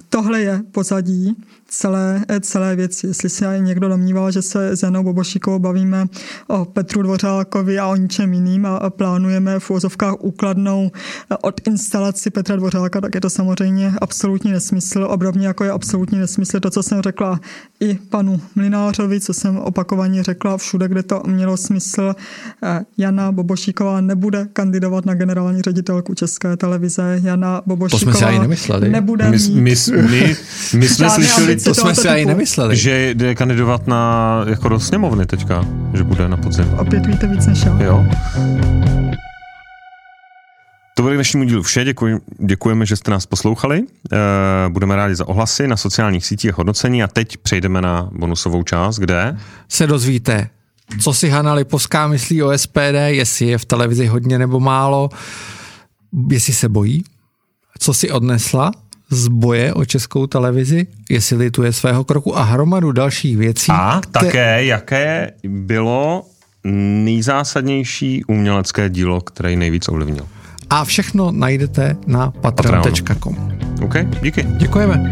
Tohle je pozadí celé, celé věci. Jestli se někdo domnívá, že se s Janou Bobošíkovou bavíme o Petru Dvořákovi a o ničem jiným a plánujeme v úvozovkách úkladnou od instalaci Petra Dvořáka, tak je to samozřejmě absolutní nesmysl. Obrovně jako je absolutní nesmysl to, co jsem řekla i panu Mlinářovi, co jsem opakovaně řekla všude, kde to mělo smysl. Jana Bobošíková nebude kandidovat na generální ředitelku České televize. Jana Bobošíková to jsme si nemysleli. nebude my, my, my, my jsme slyšeli to jsme si ani nemysleli. Že jde kandidovat na, jako do sněmovny teďka, že bude na podzim. Opět víte víc než já. Jo. To bude k dnešnímu dílu vše. Děkuji, děkujeme, že jste nás poslouchali. E, budeme rádi za ohlasy na sociálních sítích hodnocení a teď přejdeme na bonusovou část, kde se dozvíte, co si Hanna Lipovská myslí o SPD, jestli je v televizi hodně nebo málo, jestli se bojí, co si odnesla z boje o českou televizi, jestli lituje svého kroku a hromadu dalších věcí. A te... také, jaké bylo nejzásadnější umělecké dílo, které nejvíc ovlivnil. A všechno najdete na patreon.com. OK, díky. Děkujeme.